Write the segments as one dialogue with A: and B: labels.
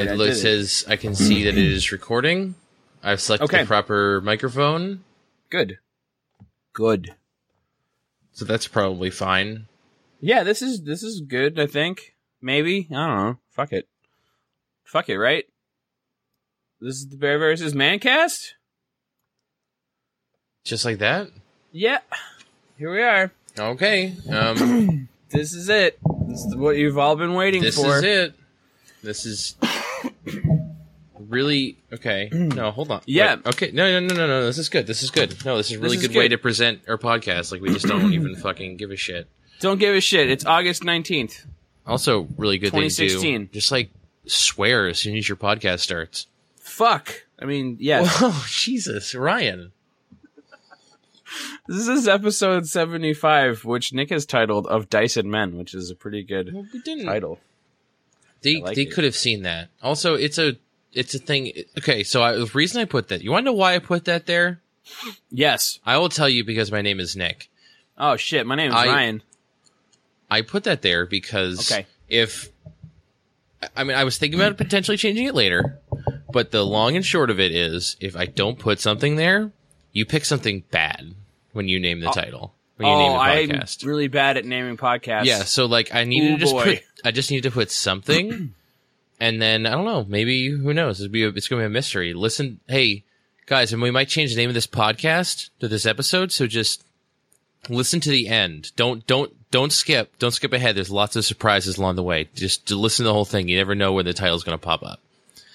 A: right. I
B: it
A: did it.
B: says I can see that it is recording. I've selected
A: Okay.
B: the proper microphone,
A: Good. Good.
B: so that's probably fine.
A: Yeah, this is this is good. I think maybe I don't know. Fuck it. Fuck it. Right. This is the Bear versus Mancast.
B: Just like that.
A: Yeah. Here we are.
B: Okay. Um,
A: This is it. This is what you've all been waiting
B: this
A: for.
B: This is it. This is really okay. No, hold on.
A: Yeah.
B: Wait, okay. No, no, no, no, no. This is good. This is good. No, this is a really
A: is
B: good, way to present our podcast. Like we just don't even fucking give a shit.
A: Don't give a shit. It's August nineteenth.
B: Also, really good thing to do.
A: 2016.
B: Just like swear as soon as your podcast starts.
A: Fuck. I mean, yes.
B: Oh Jesus, Ryan.
A: This is episode seventy-five, which Nick has titled "Of Dice and Men," which is a pretty good
B: Well, we didn't.
A: title.
B: They
A: like
B: they
A: it.
B: could have seen that. Also, it's a it's a thing. Okay, so I, the reason I put that, you want to know why I put that there?
A: Yes.
B: I will tell you because my name is Nick.
A: Oh shit. My name is
B: I-
A: Ryan.
B: I put that there because
A: Okay.
B: if I mean I was thinking about potentially changing it later, but the long and short of it is if I don't put something there, you pick something bad when you name the oh. title. When you name
A: Oh, I'm
B: podcast.
A: really bad at naming podcasts.
B: Yeah, so like I needed
A: Ooh,
B: to just
A: boy.
B: put I just needed to put something and then I don't know, maybe who knows, it'll be a, it's going to be a mystery. Listen, hey guys, and we might change the name of this podcast to this episode, so just listen to the end. Don't don't don't skip. Don't skip ahead. There's lots of surprises along the way. Just to listen to the whole thing. You never know when the title's going to pop up.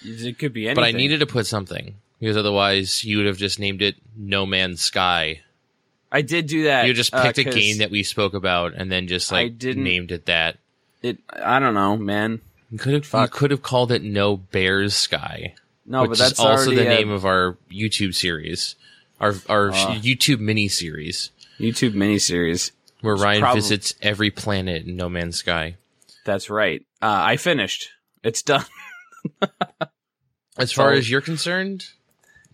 A: It could be anything.
B: But I needed to put something because otherwise you would have just named it No Man's Sky.
A: I did do that.
B: You just
A: uh,
B: picked a
A: 'cause
B: game that we spoke about and then just like I
A: didn't-
B: named it that.
A: it. I don't know, man.
B: You could have you could have called it No Bears Sky,
A: No,
B: which
A: but that's
B: is also the
A: a
B: name of our YouTube series, our our
A: Ah.
B: YouTube mini series,
A: YouTube mini series
B: where Ryan
A: prob-
B: visits every planet in No Man's Sky.
A: That's right. Uh, I finished. It's done.
B: As far
A: So-
B: as you're concerned,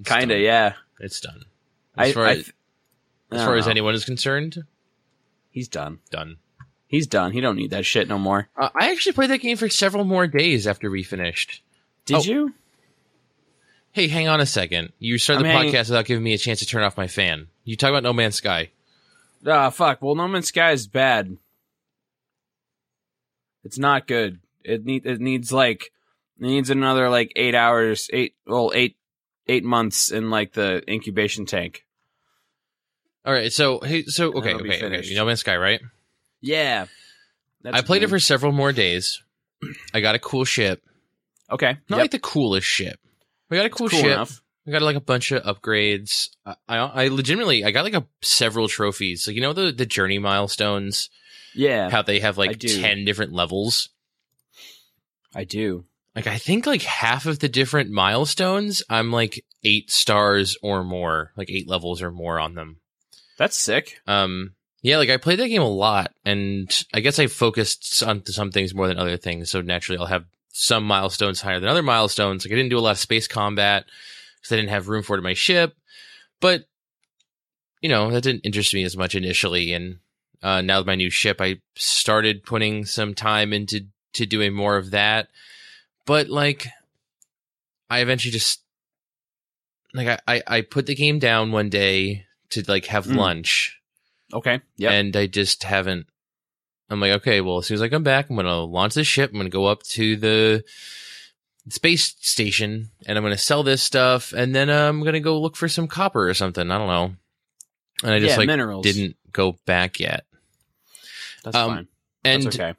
A: Kinda,
B: done.
A: yeah.
B: it's done. As
A: I,
B: far
A: I
B: as,
A: I
B: as far as anyone is concerned,
A: he's done.
B: done.
A: He's done. He don't need that shit no more.
B: Uh, I actually played that game for several more days after we finished.
A: Did
B: Oh.
A: you?
B: Hey, hang on a second. You started
A: I'm
B: the podcast without giving me a chance to turn off my fan. You talk about No Man's Sky.
A: Ah, fuck. Well, No Man's Sky is bad. It's not good. It need it needs like it needs another like eight hours, eight well eight eight months in like the incubation tank.
B: All right, so hey, so okay, okay, okay. No Man's Sky, right?
A: Yeah, That's
B: I played it for several more days. I got a cool ship.
A: okay.
B: Not
A: Yep.
B: like the coolest ship. We got a cool,
A: cool
B: ship.
A: enough.
B: I got like a bunch of upgrades. I, I, I legitimately, I got like a several trophies. Like you know the the journey milestones,
A: Yeah,
B: how they have like ten different levels.
A: I do.
B: Like I think like half of the different milestones, I'm like eight stars or more, like eight levels or more on them.
A: That's sick.
B: Um, yeah, like I played that game a lot, and I guess I focused on some things more than other things. So naturally, I'll have some milestones higher than other milestones. Like I didn't do a lot of space combat because I didn't have room for it in my ship, but you know that didn't interest me as much initially. And uh, now with my new ship, I started putting some time into to doing more of that. But like, I eventually just like I I, I put the game down one day to like have
A: Mm.
B: lunch
A: Okay. Yeah.
B: and I just haven't. I'm like, okay, well, as soon as I come back, I'm gonna launch this ship. I'm gonna go up to the space station, and I'm gonna sell this stuff, and then uh, I'm gonna go look for some copper or something. I don't know. And I just
A: yeah,
B: like
A: minerals.
B: didn't go back yet.
A: That's
B: um,
A: fine.
B: And
A: That's okay.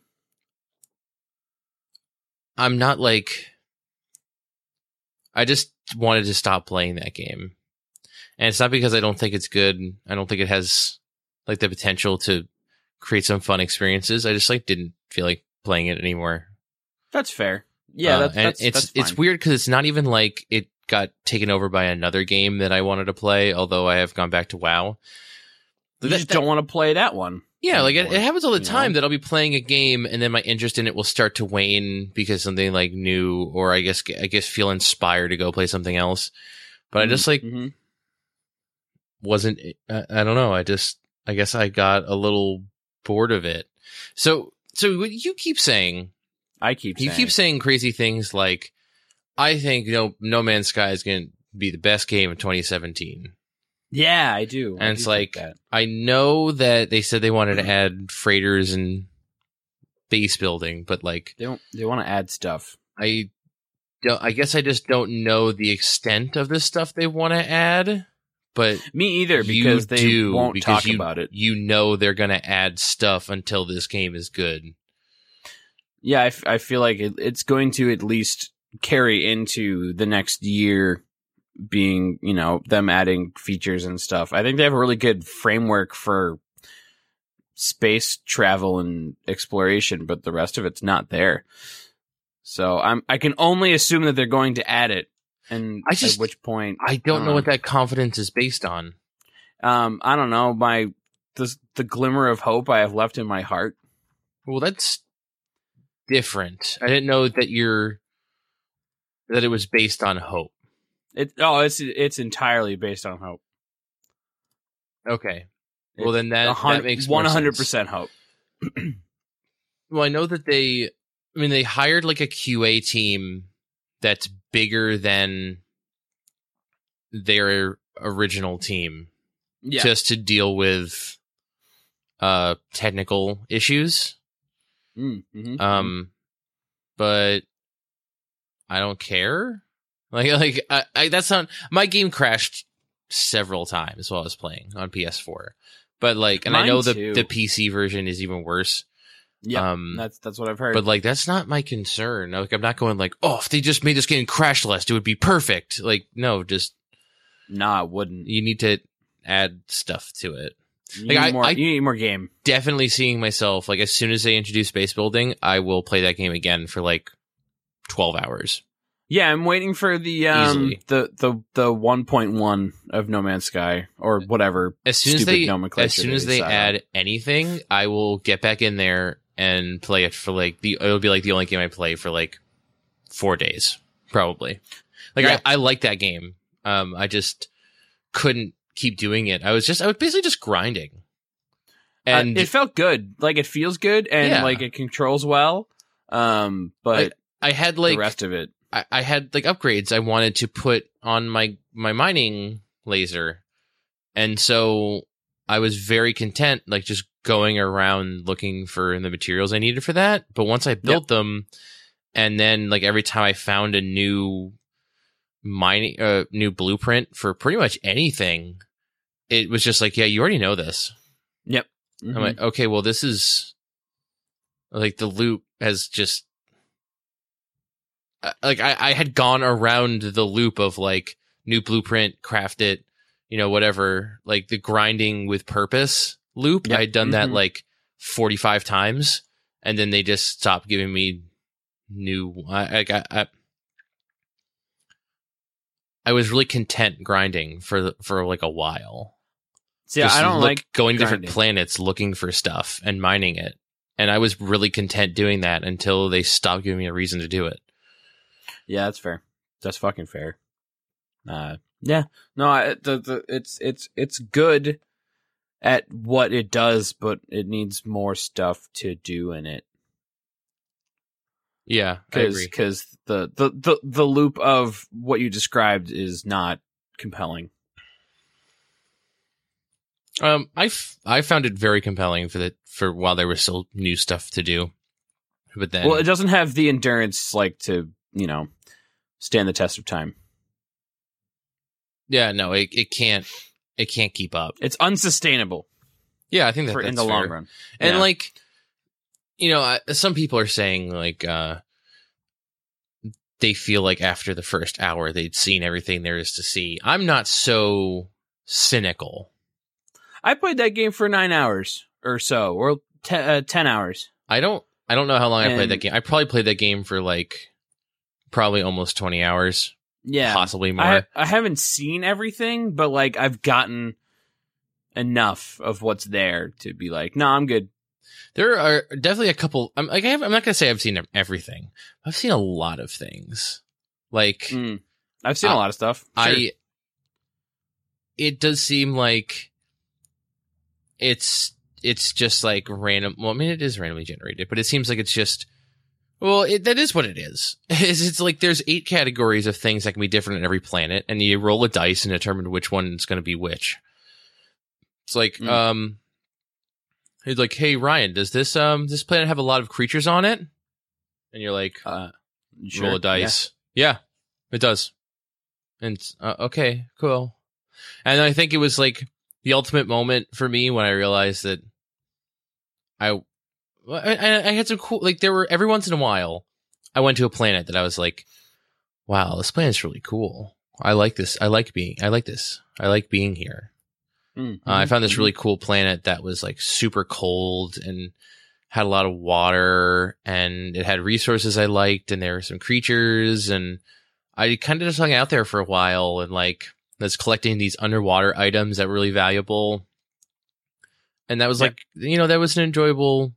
B: I'm not like. I just wanted to stop playing that game, and it's not because I don't think it's good. I don't think it has like the potential to create some fun experiences. I just like didn't feel like playing it anymore.
A: That's fair. Yeah,
B: Uh,
A: that's,
B: and
A: that's
B: it's
A: that's
B: it's weird because it's not even like it got taken over by another game that I wanted to play. Although I have gone back to WoW.
A: You
B: That-
A: just
B: that-
A: don't want to play that one.
B: Yeah, like it, it happens all the time
A: know?
B: that I'll be playing a game and then my interest in it will start to wane because something like new, or I guess I guess feel inspired to go play something else. But I just like
A: Mhm.
B: wasn't. I, I don't know. I just I guess I got a little bored of it. So so what you keep saying
A: I keep
B: you
A: saying
B: keep saying crazy things like I think No No Man's Sky is going to be the best game of 2017.
A: Yeah, I do. I
B: And it's
A: do
B: like-. I know that they said they wanted to mm. add freighters and base building, but like
A: they don't. They want to add stuff.
B: I don't. I guess I just don't know the extent of the stuff they want to add. But
A: Me either, because they won't
B: because
A: talk
B: you,
A: about it.
B: You know they're going to add stuff until this game is good.
A: Yeah, I, f- I feel like it, it's going to at least carry into the next year being, you know, them adding features and stuff. I think they have a really good framework for space travel and exploration, but the rest of it's not there. So I'm I can only assume that they're going to add it. And
B: I just-
A: at which point
B: I don't know
A: Uh.
B: what that confidence is based on.
A: um I don't know, my the the glimmer of hope I have left in my heart.
B: Well, that's different. I didn't know that you're that it was based on hope.
A: It oh it's it's entirely based on hope.
B: Okay. Well, then that, that makes
A: one hundred percent hope.
B: Well, I know that they. I mean, they hired like a QA team that's bigger than their original team
A: Yeah,
B: just to deal with uh technical issues.
A: Mm, mhm.
B: Um, but I don't care. Like, like I, I that's not my game crashed several times while I was playing on PS4. But like, and I know the
A: too.
B: the PC version is even worse.
A: Yeah,
B: um,
A: that's that's what I've heard.
B: But like, that's not my concern. Like, I'm not going like, oh, if they just made this game crash less, it would be perfect. Like, no, just
A: nah, it wouldn't.
B: you need to add stuff to it.
A: You,
B: like,
A: need
B: I-
A: more,
B: I-
A: you need more game.
B: Definitely seeing myself like as soon as they introduce base building, I will play that game again for like 12 hours.
A: Yeah, I'm waiting for the um
B: Easily.
A: the the the 1.1 of No Man's Sky or whatever.
B: As soon as they as soon as they add anything, I will get back in there and play it for like the it'll be like the only game I play for like 4 days probably. Like
A: Yeah.
B: I I like that game. Um I just couldn't keep doing it. I was just I was basically just grinding.
A: And Uh, it felt good. Like it feels good and
B: Yeah.
A: like it controls well. Um, but
B: I had like the
A: rest of it,
B: I, I had like upgrades I wanted to put on my my mining laser, and so I was very content, like just going around looking for the materials I needed for that. But once I built them, and then like every time I found a new mining, uh, new blueprint for pretty much anything, it was just like, yeah, you already know this.
A: Mhm.
B: I'm like, okay, well, this is like the loop has just like I, I had gone around the loop of like new blueprint, craft it, you know, whatever, like the grinding with purpose loop.
A: Yep.
B: I had done that
A: Mhm.
B: like 45 times and then they just stopped giving me new, I, I, got- I, I was really content grinding for, for like a while.
A: See,
B: Just
A: I don't
B: look-
A: like
B: going to different planets looking for stuff and mining it. And I was really content doing that until they stopped giving me a reason to do it.
A: Yeah, that's fair. That's fucking fair. Uh, yeah. No, I, the, the it's it's it's good at what it does, but it needs more stuff to do in it.
B: Yeah,
A: Because because the, the the the loop of what you described is not compelling.
B: Um, I, f- I found it very compelling for the for while there was still new stuff to do, but then
A: well, it doesn't have the endurance like to you know stand the test of time.
B: Yeah, no, it, it can't it can't keep up.
A: It's unsustainable
B: Yeah, I think that
A: for in
B: that's
A: the long run.
B: And
A: Yeah.
B: like, you know, I, some people are saying like uh they feel like after the first hour they'd seen everything there is to see. I'm not so cynical.
A: I played that game for nine hours or so, or te- uh, ten hours.
B: I don't I don't know how long I played that game. I probably played that game for like probably almost 20 hours,
A: Yeah,
B: possibly more.
A: I I haven't seen everything, but like I've gotten enough of what's there to be like, no, I'm good.
B: there are definitely a couple I'm like I have, I'm not to say I've seen everything. I've seen a lot of things. Like
A: Mm. I've seen a lot of stuff. Sure.
B: I it does seem like it's it's just like random well I mean it is randomly generated, but it seems like it's just Well, it, that is what it is. It's, it's like there's eight categories of things that can be different in every planet, and you roll a dice and determine which one is going to be which. It's like,
A: Mm.
B: um, he's like, "Hey Ryan, does this um this planet have a lot of creatures on it?" And you're like,
A: Uh,
B: roll a dice. Yeah. it does. And uh, okay, cool. And I think it was like the ultimate moment for me when I realized that I, I, I I had some cool like there were every once in a while I went to a planet that I was like, wow, this planet's really cool. I like this. I like being. I like this. I like being here.
A: Mm,
B: Uh, I
A: mhm,
B: found this really cool planet that was like super cold and had a lot of water and it had resources I liked and there were some creatures and I kind of just hung out there for a while and like was collecting these underwater items that were really valuable. And that was like, you know, that was an enjoyable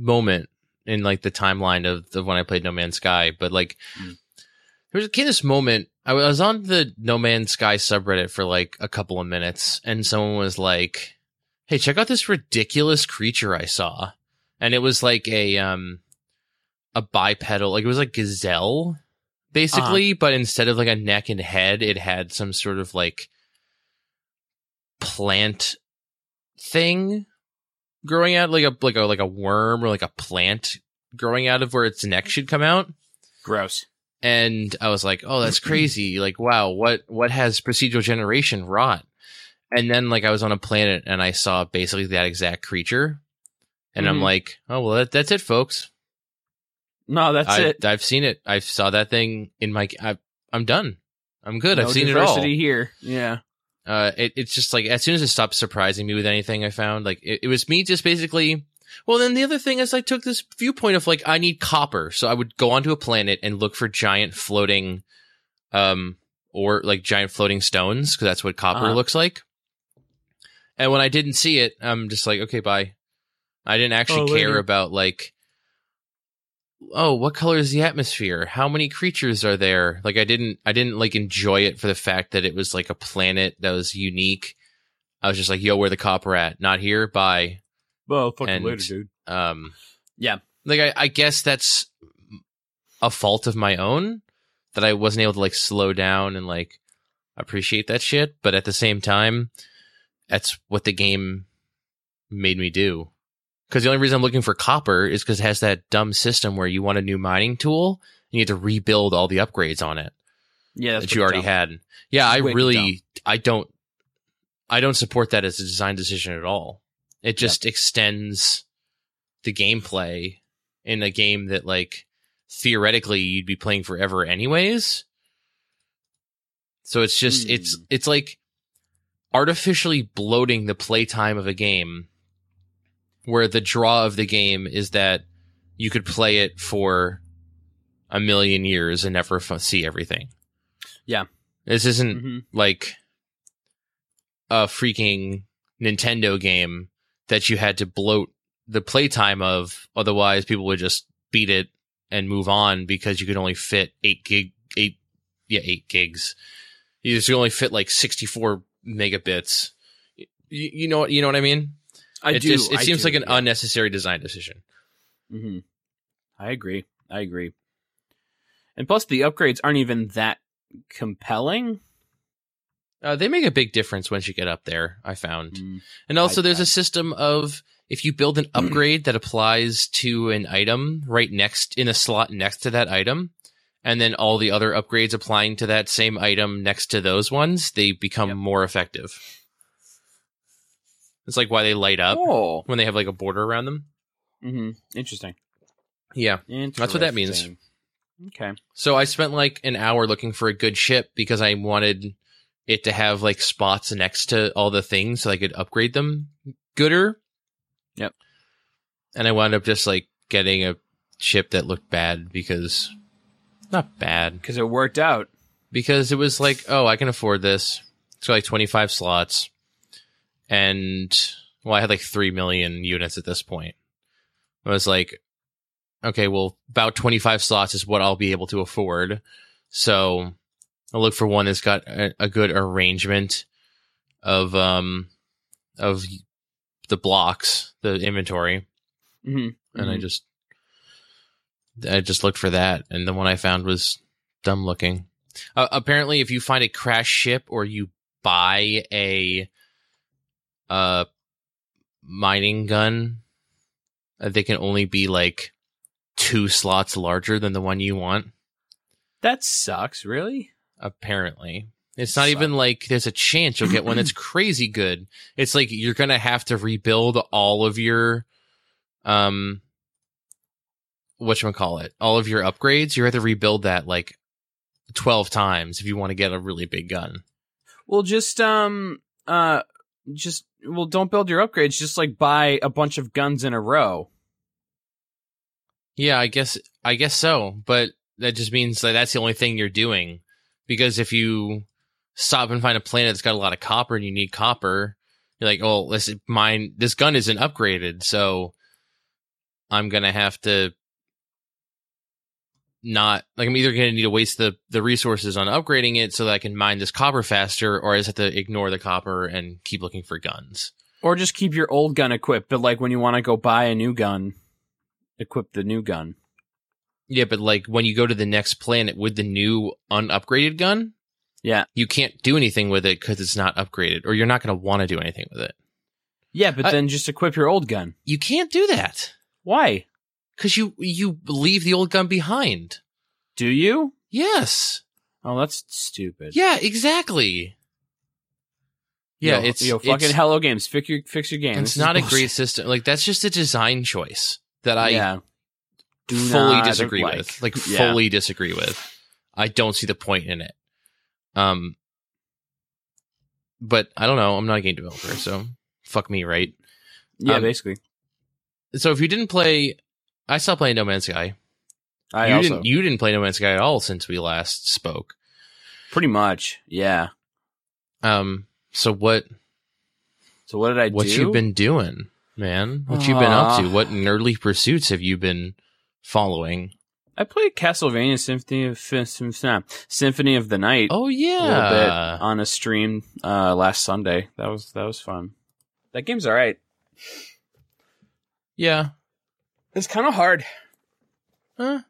B: moment in like the timeline of, of when I played No Man's Sky. But like,
A: Mm.
B: there was a kind of this moment. I was on the No Man's Sky subreddit for like a couple of minutes, and someone was like, "Hey, check out this ridiculous creature I saw," and it was like a um a bipedal, like it was like gazelle, basically, but instead of like a neck and head, it had some sort of like plant thing growing out, like a like a like a worm or like a plant growing out of where its neck should come out
A: Gross.
B: and I was like, "Oh, that's crazy! Like, wow, what what has procedural generation wrought?" And then, like, I was on a planet and I saw basically that exact creature, and I'm
A: Mhm.
B: like, "Oh, well, that, that's it, folks.
A: No, that's
B: I,
A: it.
B: I've seen it. I saw that thing in my. I, I'm done. I'm good.
A: no
B: I've seen it all.
A: here. Yeah.
B: Uh, it, it's just like as soon as it stopped surprising me with anything I found, like it, it was me just basically. Well, then the other thing is I took this viewpoint of like I need copper, so I would go onto a planet and look for giant floating, um, or like giant floating stones because that's what copper
A: Uh-huh.
B: looks like. And when I didn't see it, I'm just like, okay, bye. I didn't actually
A: Oh,
B: care about like, oh, what color is the atmosphere? How many creatures are there? Like, I didn't, I didn't like enjoy it for the fact that it was like a planet that was unique. I was just like, yo, where the copper at? Not here. Bye.
A: Well, fuck
B: And- later
A: dude.
B: Um,
A: Yeah.
B: like I, I guess that's a fault of my own that I wasn't able to like slow down and like appreciate that shit. But at the same time, that's what the game made me do. Because the only reason I'm looking for copper is because it has that dumb system where you want a new mining tool and you have to rebuild all the upgrades on it
A: Yeah, that's
B: that you already
A: dumb.
B: had. Yeah, I
A: Way
B: really, I don't, I don't support that as a design decision at all. It just extends the gameplay in a game that, like, theoretically you'd be playing forever anyways. So it's just, it's,
A: Hmm.
B: it's like artificially bloating the playtime of a game where the draw of the game is that you could play it for a million years and never f- see everything.
A: Yeah.
B: This isn't
A: Mhm.
B: like a freaking Nintendo game that you had to bloat the playtime of, otherwise people would just beat it and move on because you could only fit eight gig, eight, yeah, eight gigs. You just only fit like sixty four megabits. You, you know what you know what I mean?
A: I
B: it
A: do.
B: just it
A: I
B: seems
A: do,
B: like an
A: yeah.
B: unnecessary design decision.
A: hmm I agree. I agree. And plus, the upgrades aren't even that compelling.
B: Uh, they make a big difference once you get up there. I found.
A: Mm.
B: And also,
A: I-
B: there's
A: I-
B: a system of if you build an upgrade that applies to an item right next in a slot next to that item, and then all the other upgrades applying to that same item next to those ones, they become
A: Yep.
B: more effective. It's like why they light up
A: Oh,
B: when they have like a border around them.
A: hmm interesting.
B: Yeah.
A: Interesting.
B: what that means.
A: Okay.
B: So I spent like an hour looking for a good ship because I wanted it to have like spots next to all the things so I could upgrade them gooder.
A: Yep.
B: And I wound up just like getting a ship that looked bad because not bad
A: Because it worked out.
B: because it was like, oh, I can afford this. It's got like 25 slots. And well, I had like 3 million units at this point. I was like, okay, well, about 25 slots is what I'll be able to afford. So I'll look for one that's got a, a good arrangement of, um, of the blocks, the inventory.
A: hmm
B: And I just I just looked for that, and the one I found was dumb looking. Uh, apparently, if you find a crashed ship or you buy a uh mining gun, uh, they can only be like two slots larger than the one you want.
A: That sucks, really?
B: Apparently. It's not even like there's a chance you'll get one that's crazy good. It's like you're gonna have to rebuild all of your um what you call it all of your upgrades you have to rebuild that like 12 times if you want to get a really big gun
A: Well, just um uh just well, don't build your upgrades. Just like buy a bunch of guns in a row.
B: yeah i guess i guess so but that just means that that's the only thing you're doing because if you stop and find a planet that's got a lot of copper and you need copper you're like oh let's mine this gun isn't upgraded so i'm gonna have to not like I'm either going to need to waste the the resources on upgrading it so that I can mine this copper faster, or I just have to ignore the copper and keep looking for guns.
A: Or just keep your old gun equipped, but like when you want to go buy a new gun, equip the new gun.
B: Yeah, but like when you go to the next planet with the new unupgraded gun,
A: Yeah.
B: you can't do anything with it because it's not upgraded, or you're not going to want to do anything with it.
A: Yeah, but
B: I-
A: then just equip your old gun.
B: You can't do that
A: Why?
B: Because you you leave the old gun behind.
A: Do you?
B: Yes.
A: Oh, that's stupid.
B: Yeah. Exactly. Yeah,
A: Yo,
B: it's
A: yo,
B: it's,
A: fucking Hello Games. Fix your fix your game.
B: it's
A: This
B: not a
A: bullshit.
B: great system. Like that's just a design choice that I
A: yeah. Do
B: fully disagree
A: like.
B: with. Like
A: Yeah.
B: fully disagree with. I don't see the point in it. Um but I don't know, I'm not a game developer, so fuck me, right?
A: Yeah,
B: um,
A: basically.
B: So if you didn't play I stopped playing No Man's Sky.
A: I
B: you
A: also
B: didn't you didn't play No Man's Sky at all since we last spoke.
A: pretty much. Yeah.
B: Um so what
A: So what did I
B: what
A: do?
B: you been doing, man? What you been up to?
A: Uh,
B: What nerdly pursuits have you been following?
A: I played Castlevania Symphony of Symphony of the Night
B: Oh yeah, a
A: bit on a stream uh, last Sunday. That was that was fun. That game's all right.
B: Yeah.
A: It's kind of hard.
B: Huh?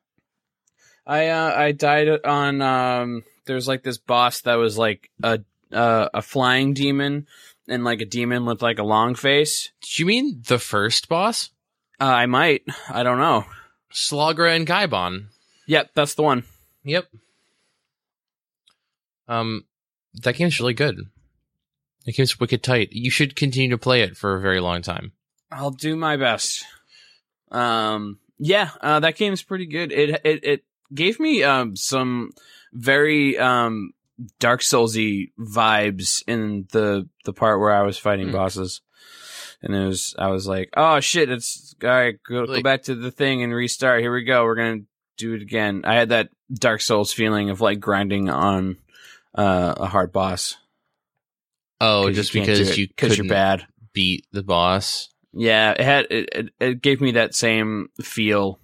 A: I uh, I died on um. There's like this boss that was like a uh, a flying demon and like a demon with like a long face.
B: Do you mean the first boss?
A: Uh, I might. I don't know.
B: Slogra and Gaibon.
A: Yep, that's the one.
B: Yep. Um, that game's really good. That game's wicked tight. You should continue to play it for a very long time.
A: I'll do my best. Um, yeah, uh, that game's pretty good. It it it gave me um some very um Dark Soulsy vibes in the the part where I was fighting
B: Hmm.
A: bosses, and it was I was like, oh shit, it's all right. Go, go back to the thing and restart. Here we go. We're gonna do it again. I had that Dark Souls feeling of like grinding on uh, a hard boss.
B: Oh, just because
A: it,
B: couldn't
A: you're bad.
B: beat the boss.
A: Yeah, it had it, it, gave me that same feel,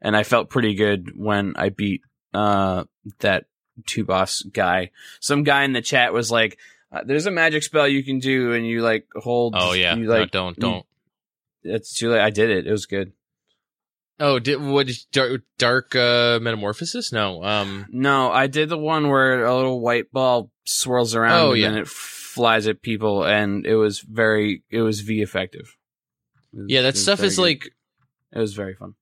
A: and I felt pretty good when I beat uh that two boss guy. Some guy in the chat was like, uh, "There's a magic spell you can do, and you like hold."
B: Oh yeah,
A: you
B: no,
A: like
B: don't don't.
A: it's too late. I did it. It was good.
B: Oh, did what? Dark dark uh, metamorphosis? No. Um.
A: No, I did the one where a little white ball swirls around
B: Oh,
A: and
B: yeah.
A: then it flies at people, and it was very, it was v effective. Was-
B: Yeah, that stuff is
A: good.
B: like
A: it was very fun.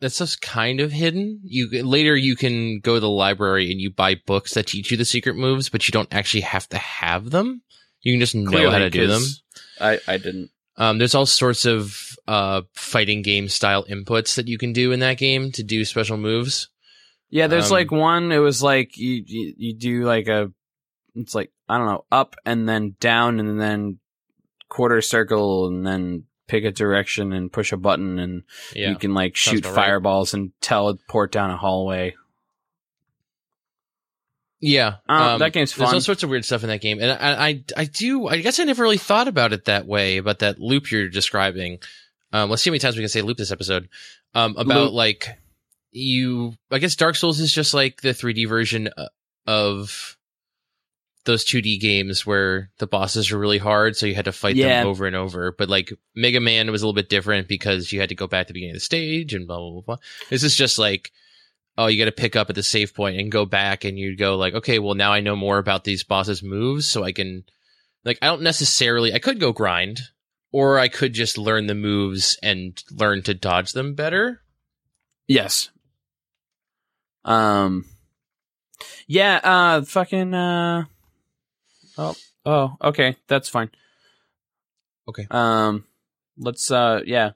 B: that stuff's kind of hidden. You later you can go to the library and you buy books that teach you the secret moves, but you don't actually have to have them. You can just know
A: Clearly,
B: how to do them.
A: I I didn't.
B: Um, there's all sorts of uh, fighting game style inputs that you can do in that game to do special moves.
A: Yeah, there's
B: Um,
A: like one. It was like you, you you do like a, it's like I don't know, up and then down and then quarter circle and then pick a direction and push a button and
B: Yeah,
A: you can like shoot
B: about right.
A: fireballs and teleport down a hallway.
B: yeah.
A: Uh,
B: um,
A: that game's
B: There's all sorts of weird stuff in that game, and I, I, I do. I guess I never really thought about it that way. About that loop you're describing. Um, let's see how many times we can say loop this episode. Um, about
A: Loop.
B: like you. I guess Dark Souls is just like the 3D version uh, of those 2D games where the bosses are really hard, so you had to fight
A: Yeah.
B: them over and over. But like Mega Man was a little bit different because you had to go back to the beginning of the stage and blah blah blah. blah. This is just like, oh, you got to pick up at the save point and go back, and you go like, okay, well now I know more about these bosses' moves, so I can like I don't necessarily I could go grind, or I could just learn the moves and learn to dodge them better.
A: Yes. Um. Yeah. Uh. Fucking. Uh. Oh. Oh. Okay. That's fine.
B: Okay.
A: Um. Let's. Uh. Yeah.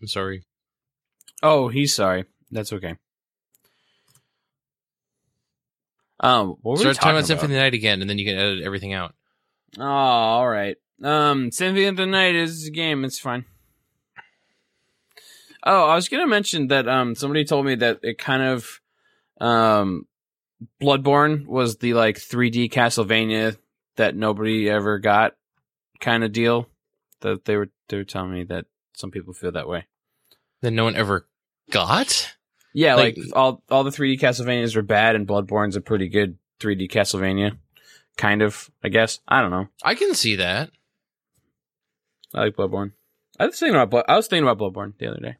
B: I'm sorry.
A: Oh, he's sorry. That's okay. Um. What were we
B: Start talking
A: talking
B: about? Symphony of the Night again, and then you can edit everything out.
A: Oh, all right. Um, Symphony of the Night is a game. It's fine. Oh, I was gonna mention that um somebody told me that it kind of um Bloodborne was the like 3D Castlevania that nobody ever got kind of deal. That they were they were telling me that some people feel that way.
B: That no one ever got.
A: Yeah, like,
B: Like-
A: all all the 3D Castlevanias are bad, and Bloodborne's a pretty good 3D Castlevania, kind of. I guess I don't know.
B: I can see that.
A: I like Bloodborne. I was thinking about Blood- I was thinking about Bloodborne the other day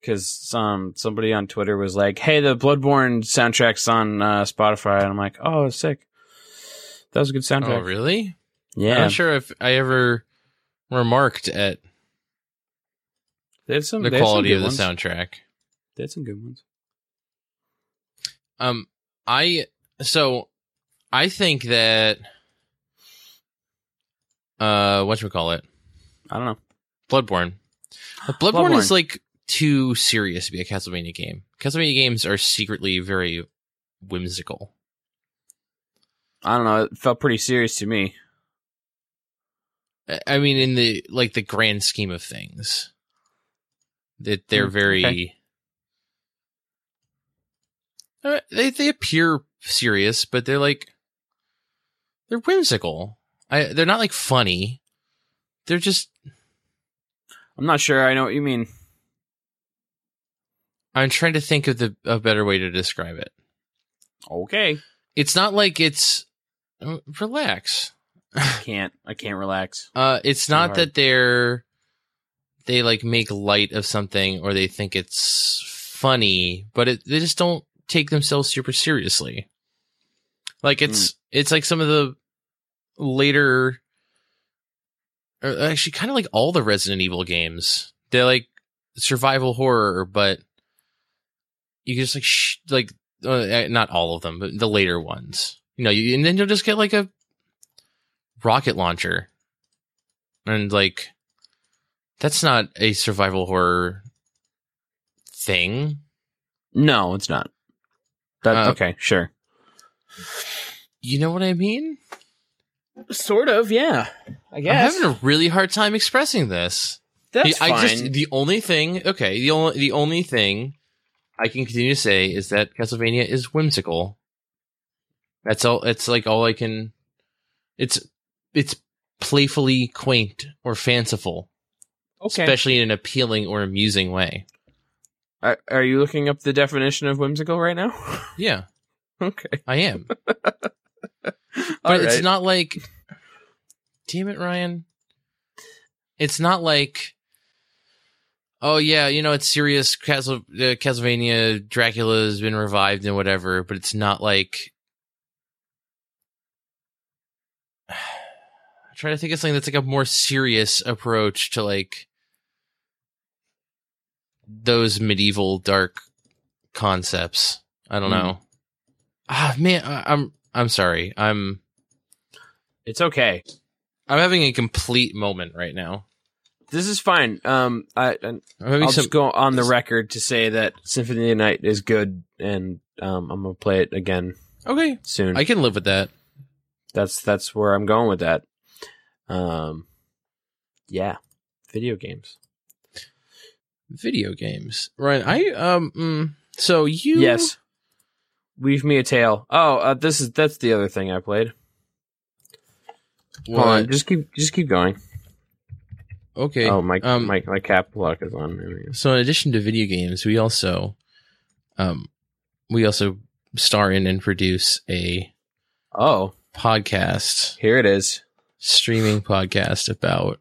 A: because um somebody on Twitter was like, "Hey, the Bloodborne soundtrack's on uh, Spotify," and I'm like, "Oh, sick! That was a good soundtrack."
B: Oh, really?
A: Yeah.
B: I'm not sure if I ever remarked at
A: They had some
B: the
A: some
B: quality
A: good
B: of the
A: ones.
B: soundtrack.
A: They had some good ones.
B: Um, I so I think that uh, what should we call it,
A: I don't know.
B: Bloodborne. Bloodborne,
A: Bloodborne.
B: is like too serious to be a Castlevania game. Castlevania games are secretly very whimsical.
A: I don't know. It felt pretty serious to me.
B: I mean, in the like the grand scheme of things, that they're
A: Mm,
B: very.
A: okay.
B: Uh, they they appear serious, but they're like they're whimsical. I they're not like funny. They're just.
A: I'm not sure. I know what you mean.
B: I'm trying to think of the a better way to describe it.
A: Okay.
B: It's not like it's uh, relax.
A: Can't. I can't relax.
B: Uh, it's not
A: hard.
B: that they're they like make light of something or they think it's funny, but it, they just don't take themselves super seriously. Like it's it's like some of the later, or actually, kind of like all the Resident Evil games. They're like survival horror, but you can just like sh- like uh, not all of them, but the later ones. You know, you, and then you'll just get like a rocket launcher and like that's not a survival horror thing
A: No, it's not. That
B: Uh,
A: okay, sure.
B: you know what i mean
A: Sort of, yeah. I guess
B: i'm having a really hard time expressing this
A: That's
B: I
A: fine.
B: just the only thing okay the only the only thing i can continue to say is that castlevania is whimsical that's all it's like all i can it's it's playfully quaint or fanciful
A: okay.
B: especially in an appealing or amusing way
A: Are, are you looking up the definition of whimsical right now?
B: yeah
A: okay.
B: i am but it's not like damn it ryan it's not like oh yeah you know it's serious Castle, uh, castlevania dracula has been revived and whatever but it's not like I'm trying to think of something that's like a more serious approach to like those medieval dark concepts i don't
A: Hmm.
B: know ah man I- i'm i'm sorry i'm
A: It's okay.
B: I'm having a complete moment right now.
A: This is fine. Um, I,
B: I'm
A: I'll
B: some.
A: just go on the record to say that Symphony of the Night is good, and um, I'm gonna play it again
B: okay,
A: soon.
B: I can live with that.
A: that's that's where I'm going with that. Um, yeah, video games.
B: Video games, right? I um. Mm, so you
A: Yes. Weave me a tale. Oh, uh, this is that's the other thing I played. Hold on, just keep just keep going.
B: okay.
A: Oh, my
B: um,
A: my my cap lock is on. There we go.
B: So in addition to video games, we also um we also star in and produce a
A: Oh,
B: podcast,
A: here it is.
B: streaming podcast about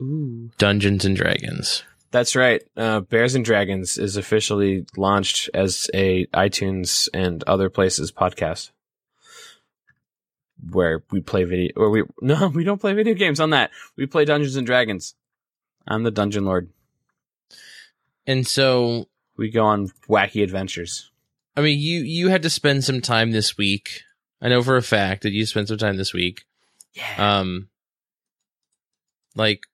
A: Ooh.
B: Dungeons and Dragons.
A: That's right. Uh, Bears and Dragons is officially launched as a iTunes and other places podcast, where we play video. Or we no, we don't play video games on that. We play Dungeons and Dragons. I'm the Dungeon Lord.
B: And so
A: We go on wacky adventures.
B: I mean, you you had to spend some time this week. I know for a fact that you spent some time this week,
A: Yeah.
B: um, like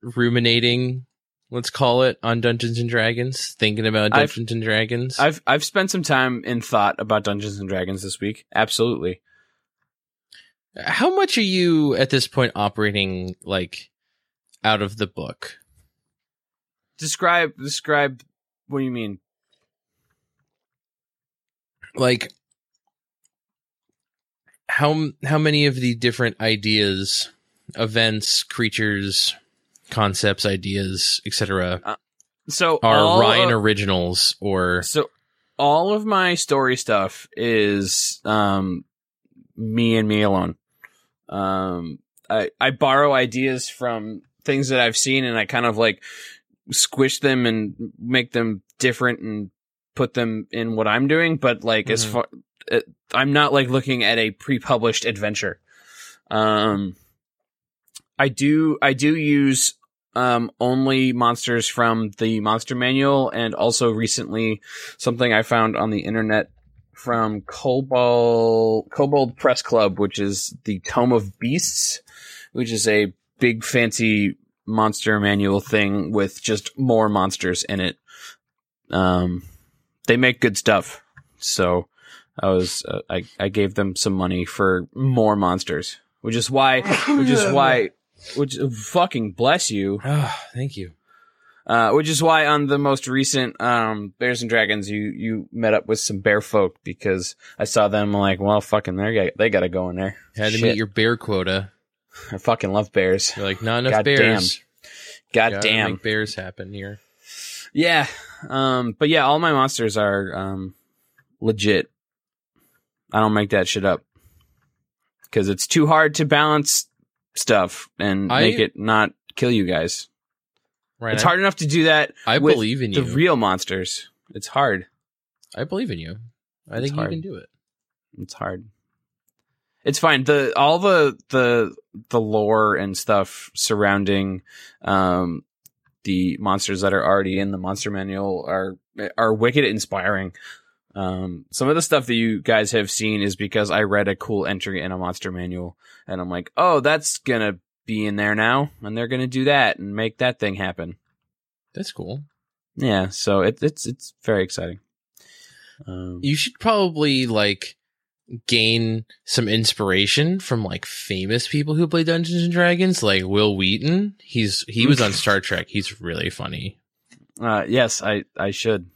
B: ruminating. Let's call it on Dungeons and Dragons, thinking about
A: I've-
B: Dungeons and Dragons.
A: I've I've spent some time in thought about Dungeons and Dragons this week. Absolutely.
B: How much are you at this point operating like out of the book?
A: Describe describe what do you mean?
B: Like how how many of the different ideas, events, creatures, concepts, ideas, etc.
A: So
B: are Ryan
A: of-
B: originals or
A: So all of my story stuff is um me and me alone. Um I I borrow ideas from things that I've seen and I kind of like squish them and make them different and put them in what I'm doing, but like as
B: Mhm.
A: far I'm not like looking at a pre-published adventure. Um I do I do use um, only monsters from the monster manual and also recently something I found on the internet from Kobold, Kobold Press Club, which is the Tome of Beasts, which is a big fancy monster manual thing with just more monsters in it. Um, they make good stuff. So I was, uh, I, I gave them some money for more monsters, which is why, which is why, which fucking bless you.
B: Oh, thank you.
A: Uh, which is why on the most recent, um, Bears and Dragons, you, you met up with some bear folk because I saw them I'm like, well, fucking, they they gotta go in there.
B: Had to meet your bear quota.
A: I fucking love bears.
B: You're like, not enough
A: God
B: bears.
A: God
B: Gotta
A: damn.
B: make bears happen here.
A: Yeah. Um, but yeah, all my monsters are, um, legit. I don't make that shit up. Cause it's too hard to balance stuff and
B: I-
A: make it not kill you guys.
B: Right.
A: it's
B: I-
A: hard enough to do that
B: I
A: with
B: believe in
A: the
B: you.
A: real monsters. It's hard.
B: I believe in you. I
A: It's
B: think you can do it.
A: It's hard. It's fine. The all the the the lore and stuff surrounding um the monsters that are already in the monster manual are are wicked inspiring. Um some of the stuff that you guys have seen is because I read a cool entry in a monster manual and I'm like, "Oh, that's going to be in there now and they're going to do that and make that thing happen."
B: That's cool.
A: Yeah, so it, it's it's very exciting. Um,
B: You should probably like gain some inspiration from like famous people who play Dungeons and Dragons, like Wil Wheaton. He's he was on Star Trek. He's really funny.
A: uh, yes, I I should.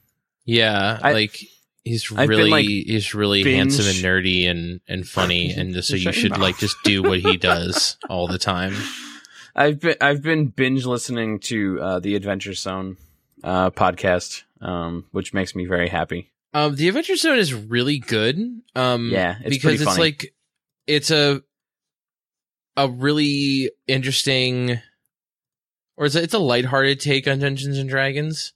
B: Yeah,
A: I-
B: like he's
A: been,
B: really
A: like,
B: he's really
A: binge-
B: handsome and nerdy and and funny, and just so you should like just do what he does all the time.
A: I've been I've been binge listening to uh, the Adventure Zone uh, podcast, um, which makes me very happy.
B: Um, the Adventure Zone is really good. Um,
A: Yeah, it's
B: because it's like it's a a really interesting, or it's a, it's a lighthearted take on Dungeons and Dragons.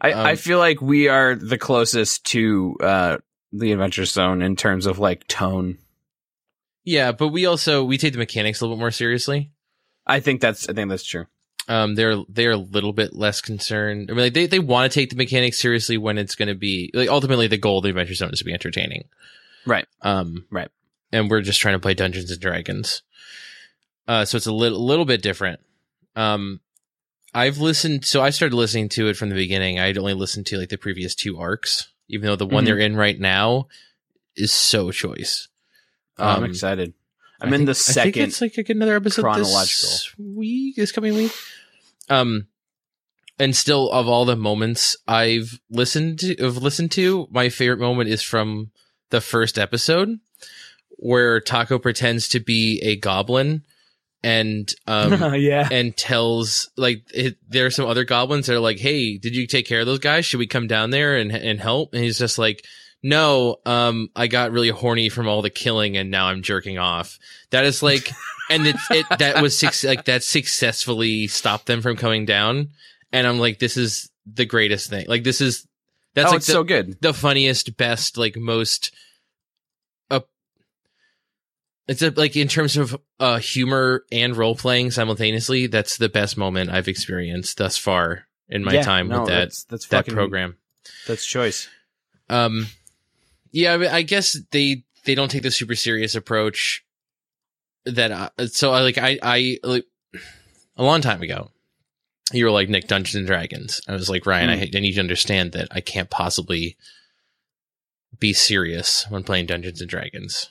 A: I,
B: um,
A: I feel like we are the closest to uh, the Adventure Zone in terms of like tone.
B: Yeah, but we also we take the mechanics a little bit more seriously.
A: I think that's I think that's true.
B: Um, they're they're a little bit less concerned. I mean, like they they want to take the mechanics seriously when it's going to be like ultimately the goal of the Adventure Zone is to be entertaining.
A: Right.
B: Um,
A: Right.
B: And we're just trying to play Dungeons and Dragons. Uh, so it's a little little bit different. Um, I've listened, so I started listening to it from the beginning. I'd only listened to like the previous two arcs, even though the one
A: Mhm.
B: they're in right now is so choice.
A: Oh, I'm
B: Um,
A: excited. I'm
B: I
A: in
B: think-
A: the
B: I think
A: second.
B: it's like another episode
A: chronological.
B: this week, this coming week. Um, and still, of all the moments I've listened to, have listened to, my favorite moment is from the first episode where Taako pretends to be a goblin and um
A: yeah.
B: and tells like it, there are some other goblins that are like, "Hey, did you take care of those guys? Should we come down there and and help?" And he's just like, "No, um, I got really horny from all the killing, and now I'm jerking off." That is like, and it, it that was six like that successfully stopped them from coming down, and I'm like, this is the greatest thing. Like this is that's
A: oh,
B: like the,
A: so good.
B: the funniest, best, like most. It's a, like in terms of uh humor and role playing simultaneously. That's the best moment I've experienced thus far in my
A: Yeah,
B: time
A: no,
B: with that
A: That's, that's
B: that
A: fucking
B: program.
A: That's choice.
B: Um, yeah, I, mean, I guess they they don't take the super serious approach that. I, so I like I I like a long time ago. You were like Nick Dungeons and Dragons. I was like Ryan. I, I need you to understand that I can't possibly be serious when playing Dungeons and Dragons,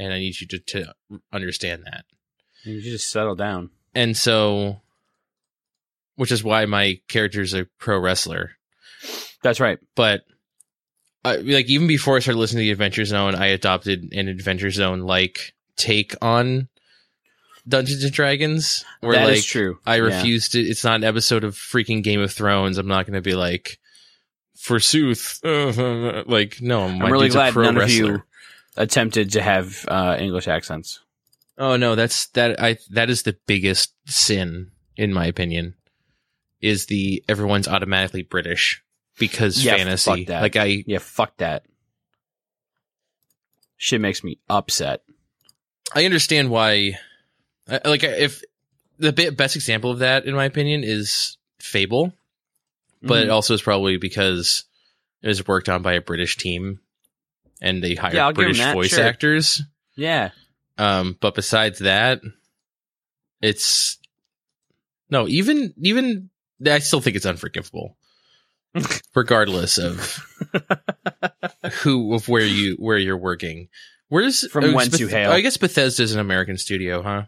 B: and I need you to to understand that.
A: You just settle down.
B: And so, which is why my character is a pro wrestler
A: That's right.
B: but I, like even before I started listening to the Adventure Zone, I adopted an Adventure Zone like take on Dungeons and Dragons. Where
A: That
B: like
A: true.
B: I
A: Yeah.
B: to. It's not an episode of freaking Game of Thrones. I'm not going to be like, forsooth, like no.
A: I'm really
B: a
A: glad
B: pro
A: none of
B: wrestler.
A: you attempted to have uh, English accents.
B: Oh no, that's that. I that is the biggest sin in my opinion. Is the everyone's automatically British because
A: Yeah,
B: fantasy. Like I
A: Yeah, fuck that. Shit makes me upset.
B: I understand why. Like if the best example of that, in my opinion, is Fable, but it
A: Mhm.
B: also is probably because it was worked on by a British team, and they hired
A: Yeah, I'll give 'em
B: British voice
A: sure.
B: actors.
A: yeah,
B: Um, but besides that, it's no even even I still think it's unforgivable, regardless of who of where you where you're working. Where's
A: From
B: oh,
A: whence
B: Beth-
A: you hail.
B: I guess Bethesda's an American studio, huh?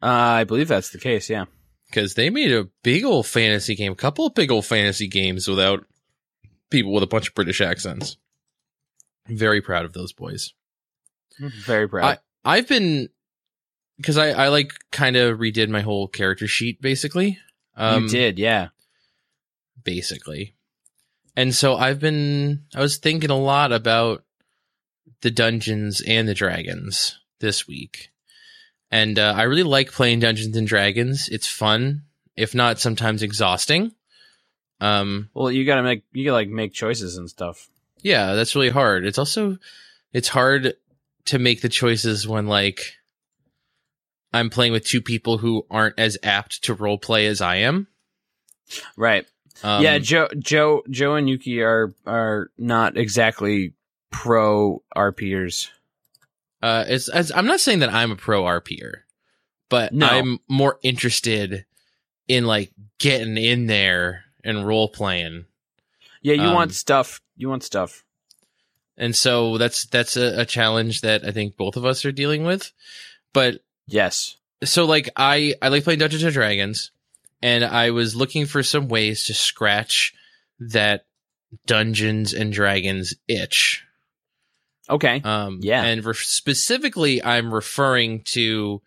A: uh, I believe that's the case. Yeah,
B: Because they made a big old fantasy game, a couple of big old fantasy games without people with a bunch of British accents. Very proud of those boys.
A: very proud.
B: I, I've been because I I like kind of redid my whole character sheet basically. Um,
A: you did, yeah.
B: basically, and so I've been I was thinking a lot about the Dungeons and the Dragons this week, and uh, I really like playing Dungeons and Dragons. It's fun, if not sometimes exhausting. Um,
A: Well, you gotta make you gotta like make choices and stuff.
B: Yeah, that's really hard. It's also it's hard to make the choices when like I'm playing with two people who aren't as apt to role play as I am.
A: Right.
B: Um,
A: yeah, Joe, Joe, Joe, and Yuki are are not exactly pro RPers.
B: uh, it's, it's I'm not saying that I'm a pro RPer, but
A: No.
B: I'm more interested in like getting in there and role playing.
A: Yeah, you
B: Um,
A: want stuff. You want stuff.
B: And so that's that's a, a challenge that I think both of us are dealing with. But
A: Yes.
B: so like I I like playing Dungeons and Dragons, and I was looking for some ways to scratch that Dungeons and Dragons itch.
A: Okay.
B: Um,
A: Yeah.
B: and re- specifically, I'm referring to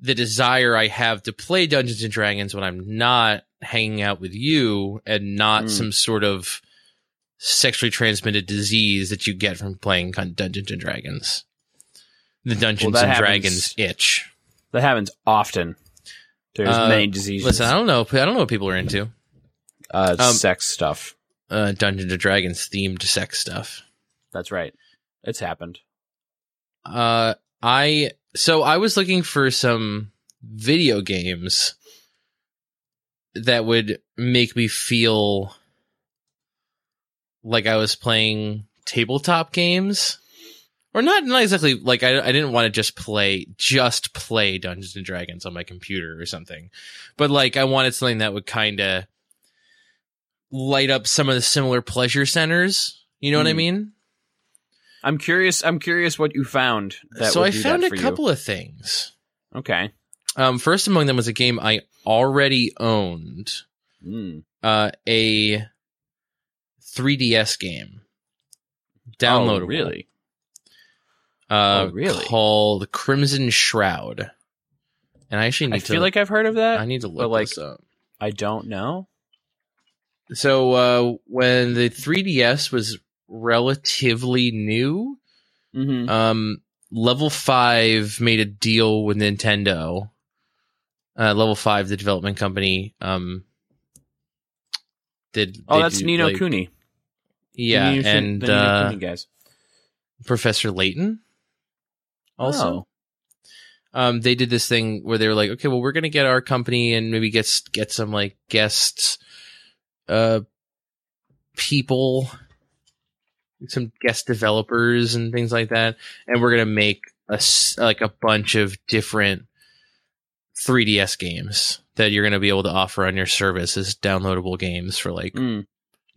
B: the desire I have to play Dungeons and Dragons when I'm not hanging out with you, and not
A: Mm.
B: some sort of sexually transmitted disease that you get from playing Dungeons and Dragons. The Dungeons
A: that
B: and
A: happens.
B: Dragons itch.
A: that happens often. There's
B: Uh,
A: many diseases.
B: Listen, I don't know. I don't know what people are into.
A: uh,
B: um,
A: sex stuff.
B: Uh, Dungeons and Dragons themed sex stuff.
A: That's right. It's happened.
B: Uh, I so I was looking for some video games that would make me feel like I was playing tabletop games, or not not exactly like I I didn't want to just play just play Dungeons and Dragons on my computer or something, but like I wanted something that would kind of light up some of the similar pleasure centers. You know what I
A: Hmm.
B: mean?
A: I'm curious. I'm curious what you found. That
B: so I found a
A: for you.
B: couple of things.
A: Okay.
B: Um, first among them was a game I already owned,
A: Mm.
B: uh, a 3DS game, downloadable.
A: Oh, really?
B: Uh,
A: Oh, really?
B: Called Crimson Shroud. And I actually need
A: I
B: to.
A: feel like I've heard of that.
B: I need to look
A: like-
B: this up.
A: I don't know.
B: So uh, when the 3DS was relatively new,
A: Mm-hmm.
B: um, Level Five made a deal with Nintendo. Uh, Level Five, the development company, um, did.
A: oh, that's
B: do,
A: Ni no
B: like-
A: Kuni.
B: Yeah, and uh,
A: guys.
B: Professor Layton. Also,
A: Oh.
B: um, they did this thing where they were like, okay, well, we're gonna get our company and maybe get get some like guests, uh, people, some guest developers and things like that, and we're gonna make a like a bunch of different 3DS games that you're gonna be able to offer on your service as downloadable games for like
A: Mm.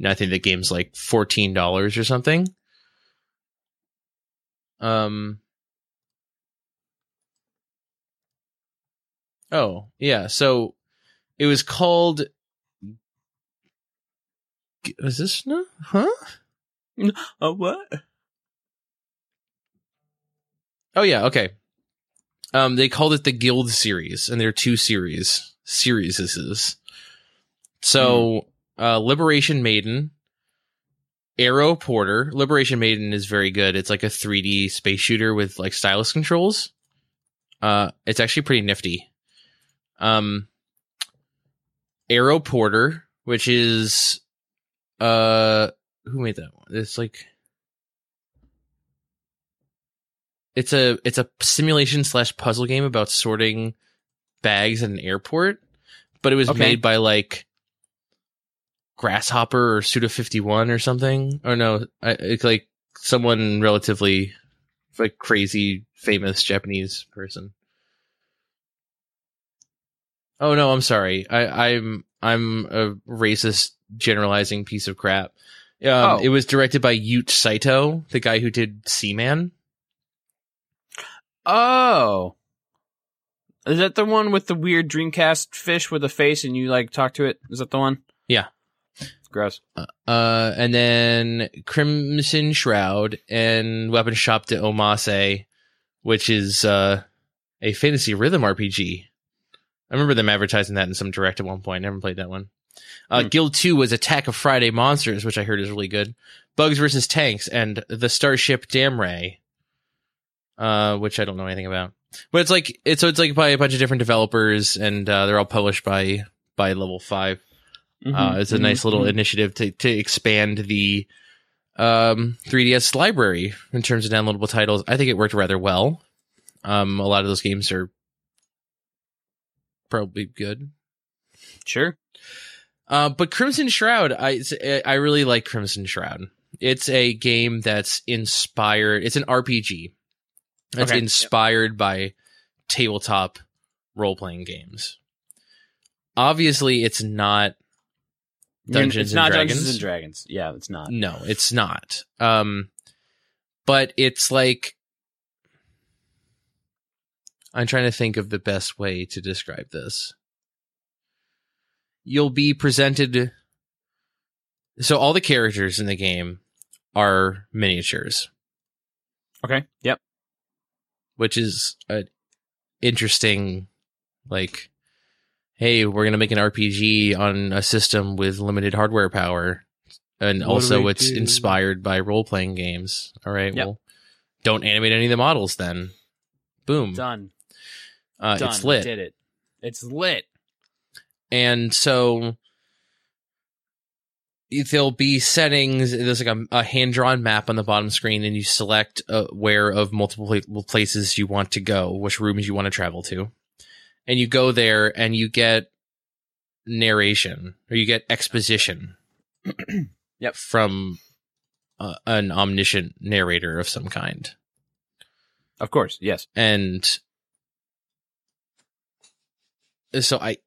B: I think the game's like fourteen dollars or something. Um. Oh yeah, so it was called. Was this no? Huh?
A: Oh, what?
B: Oh yeah, okay. Um, they called it the Guild series, and there are two series series. This is so uh, Liberation Maiden, Aero Porter. Liberation Maiden is very good. It's like a 3D space shooter with like stylus controls. Uh, it's actually pretty nifty. Um, Aero Porter, which is uh, who made that one? It's like it's a it's a simulation slash puzzle game about sorting bags at an airport, but it was
A: Okay.
B: made by like Grasshopper or Suda Fifty One or something. Or no, I, it's like someone relatively like crazy famous Japanese person. Oh no, I'm sorry. I, I'm I'm a racist generalizing piece of crap. Um,
A: Oh.
B: It was directed by Yoot Saito, the guy who did Seaman.
A: Oh. Is that the one with the weird Dreamcast fish with a face and you like talk to it? Is that the one?
B: Yeah.
A: Gross.
B: Uh, and then Crimson Shroud and Weapon Shop de Omasse, which is uh, a fantasy rhythm RPG. I remember them advertising that in some direct at one point. Never played that one. Uh,
A: Hmm.
B: Guild 2 was Attack of Friday Monsters, which I heard is really good. Bugs versus Tanks and the Starship Damrey, uh, which I don't know anything about. But it's like it's so it's like by a bunch of different developers, and uh, they're all published by by Level Five.
A: Mm-hmm.
B: Uh, it's a nice little initiative to to expand the um 3DS library in terms of downloadable titles. I think it worked rather well. Um, a lot of those games are probably good.
A: Sure.
B: Uh, but Crimson Shroud, I I really like Crimson Shroud. It's a game that's inspired. It's an RPG. It's
A: Okay.
B: inspired by tabletop role playing games. Obviously, it's not Dungeons
A: it's
B: and
A: not
B: Dragons?
A: Dungeons and Dragons. Yeah, it's not.
B: No, it's not. Um, but it's like I'm trying to think of the best way to describe this. You'll be presented. So all the characters in the game are miniatures,
A: Okay. Yep.
B: which is an interesting, like, hey, we're gonna make an RPG on a system with limited hardware power, and
A: What
B: also it's
A: do?
B: inspired by role playing games. All right,
A: Yep.
B: well, don't animate any of the models then. Boom,
A: Done.
B: uh,
A: Done.
B: it's lit.
A: Did it. It's lit.
B: and so there'll be settings there's like a, a hand-drawn map on the bottom screen and you select uh, where of multiple places you want to go which rooms you want to travel to and you go there and you get narration or you get exposition
A: Yep.
B: from uh, an omniscient narrator of some kind
A: Of course. Yes.
B: and so I,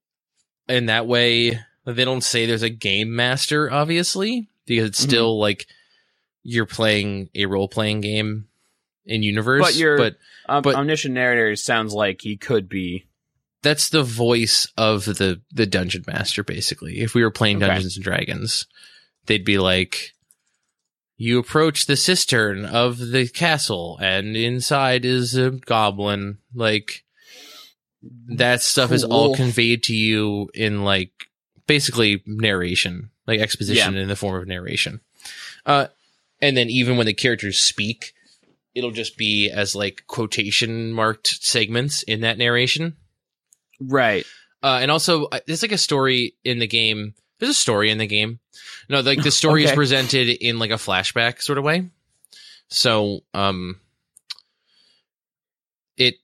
B: in that way, they don't say there's a game master, obviously, because it's
A: Mhm.
B: still like you're playing a role playing game in universe.
A: But you're-
B: but
A: Um,
B: But-
A: omniscient narrator sounds like he could be.
B: That's the voice of the the dungeon master, basically. If we were playing
A: Okay.
B: Dungeons and Dragons, they'd be like. You approach the cistern of the castle, and inside is a goblin. Like, that stuff is all conveyed to you in like basically narration, like exposition in the form of narration. Uh, and then even when the characters speak, it'll just be as like quotation marked segments in that narration.
A: Right.
B: Uh, and also, uh, there's like a story in the game. There's a story in the game. No, like the story is presented in like a flashback sort of way. So, um, it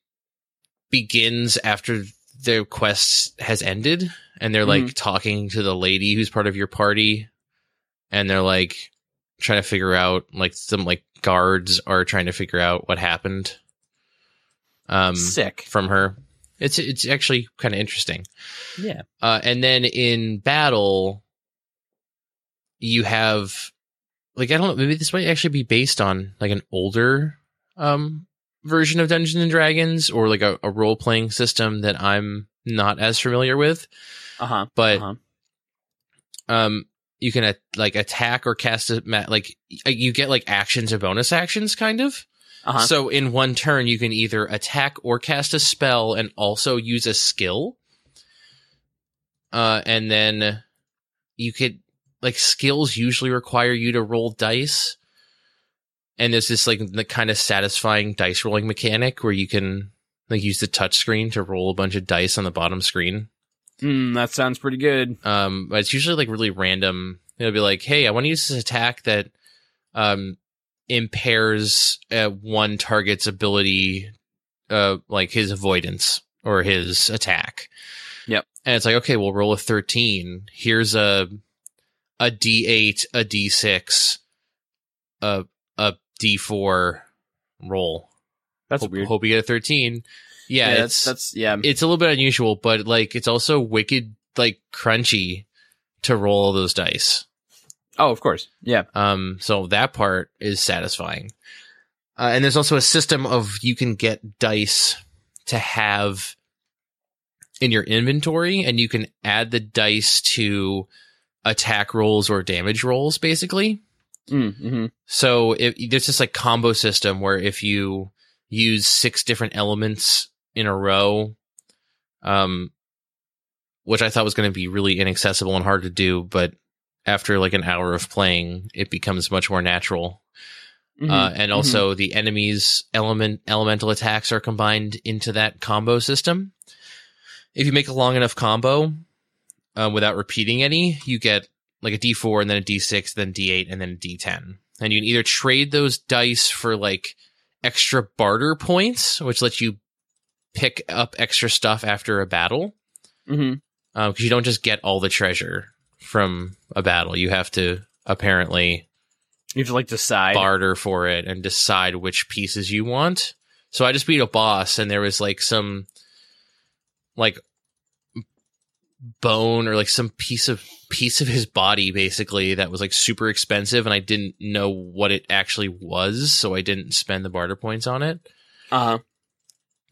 B: begins after the quest has ended, and they're like talking to the lady who's part of your party, and they're like trying to figure out like some like guards are trying to figure out what happened. Um,
A: Sick.
B: from her. It's it's actually kind of interesting.
A: Yeah.
B: Uh, and then in battle, you have like I don't know, maybe this might actually be based on like an older um version of Dungeons and Dragons or like a, a role playing system that I'm not as familiar with.
A: Uh huh.
B: But
A: Uh-huh.
B: um you can like attack or cast a like you get like actions and bonus actions kind of.
A: Uh huh.
B: So in one turn, you can either attack or cast a spell and also use a skill. Uh, and then you could like skills usually require you to roll dice. And there's this like the kind of satisfying dice rolling mechanic where you can like use the touch screen to roll a bunch of dice on the bottom screen.
A: Mm, that sounds pretty good.
B: Um, but it's usually like really random. It'll be like, hey, I want to use this attack that um impairs uh, one target's ability, uh, like his avoidance or his attack.
A: Yep.
B: And it's like, okay, we'll roll a 13. Here's a a D8, a D6, a a D4 roll.
A: That's
B: hope,
A: weird.
B: Hope you get a 13. Yeah,
A: yeah,
B: it's
A: that's that's yeah.
B: it's a little bit unusual, but like it's also wicked like crunchy to roll all those dice.
A: Oh, of course. Yeah.
B: Um, so that part is satisfying. Uh, and there's also a system of you can get dice to have in your inventory, and you can add the dice to attack rolls or damage rolls, basically.
A: Mm-hmm.
B: So there's this like combo system where if you use six different elements in a row, um, which I thought was going to be really inaccessible and hard to do, but after like an hour of playing, it becomes much more natural.
A: Mm-hmm.
B: Uh, and also the enemy's element elemental attacks are combined into that combo system. If you make a long enough combo uh, without repeating any, you get like a D4 and then a D6, then D8, and then a D10. And you can either trade those dice for like extra barter points, which lets you pick up extra stuff after a battle,
A: Mm-hmm.
B: because you don't just get all the treasure from a battle. You have to apparently
A: You have to like decide.
B: barter for it and decide which pieces you want. So I just beat a boss and there was like some like bone or like some piece of piece of his body basically that was like super expensive and I didn't know what it actually was, so I didn't spend the barter points on it.
A: Uh huh.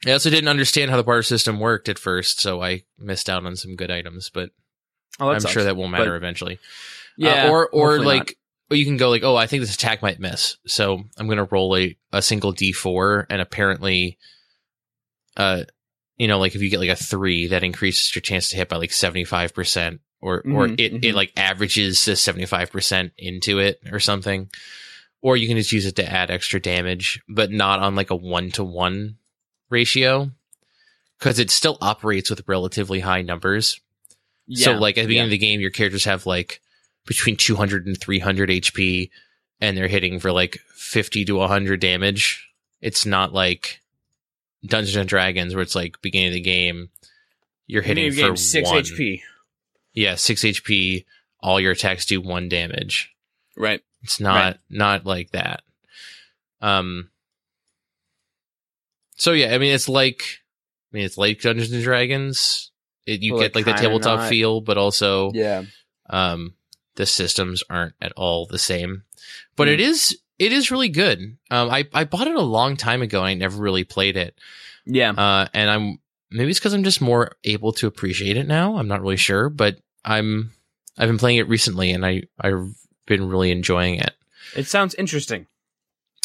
B: I also didn't understand how the barter system worked at first, so I missed out on some good items, but
A: Oh,
B: I'm
A: sucks.
B: sure that won't matter
A: But-
B: eventually.
A: Yeah.
B: Uh, or or like
A: not.
B: or you can go like, oh, I think this attack might miss, so I'm gonna roll a, a single d4, and apparently, uh, you know, like if you get like a three, that increases your chance to hit by like seventy five percent, or or
A: Mhm,
B: it it
A: mhm.
B: like averages the seventy five percent into it or something, or you can just use it to add extra damage, but not on like a one to one ratio, because it still operates with relatively high numbers. So like at the beginning
A: Yeah.
B: of the game, your characters have like between 200 and 300 HP and they're hitting for like 50 to 100 damage. It's not like Dungeons and Dragons where it's like beginning of the game, you're hitting for
A: game, six
B: one.
A: HP.
B: Yeah, 6 HP, all your attacks do 1 damage.
A: Right.
B: It's not
A: Right.
B: not like that. Um So yeah, I mean it's like I mean it's like Dungeons and Dragons. It, you
A: Well,
B: get like the tabletop
A: not.
B: feel, but also
A: Yeah.
B: um the systems aren't at all the same but
A: Mm.
B: it is it is really good um i i bought it a long time ago and i never really played it
A: Yeah.
B: uh and i'm maybe it's because i'm just more able to appreciate it now i'm not really sure but i'm i've been playing it recently and i i've been really enjoying it
A: It sounds interesting.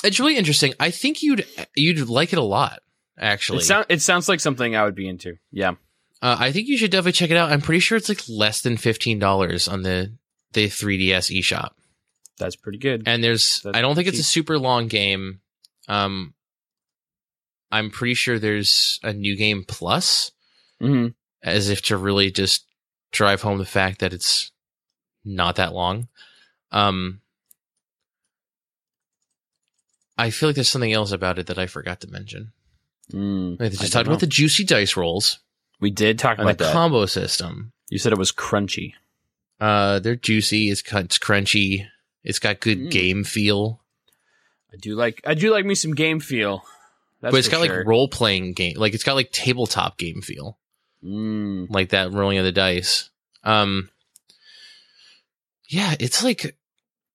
B: it's really interesting i think you'd you'd like it a lot actually
A: It, sound, it sounds like something I would be into. Yeah.
B: Uh, i think you should definitely check it out i'm pretty sure it's like less than $15 on the the 3ds eShop.
A: That's pretty good.
B: and there's
A: That's
B: I don't think it's a super long game. Um, I'm pretty sure there's a new game plus,
A: hmm
B: as if to really just drive home the fact that it's not that long. Um, I feel like there's something else about it that I forgot to mention.
A: Mm,
B: I just talked
A: know.
B: about the juicy dice rolls
A: we did talk
B: and the
A: about that.
B: The combo system.
A: you said it was crunchy.
B: Uh, they're juicy. It's it's crunchy. It's got good
A: Mm.
B: game feel,
A: I do like I do like me some game feel. That's
B: but it's got
A: sure.
B: like role playing game. Like it's got like tabletop game feel.
A: Mm,
B: like that rolling of the dice. Um, yeah, it's like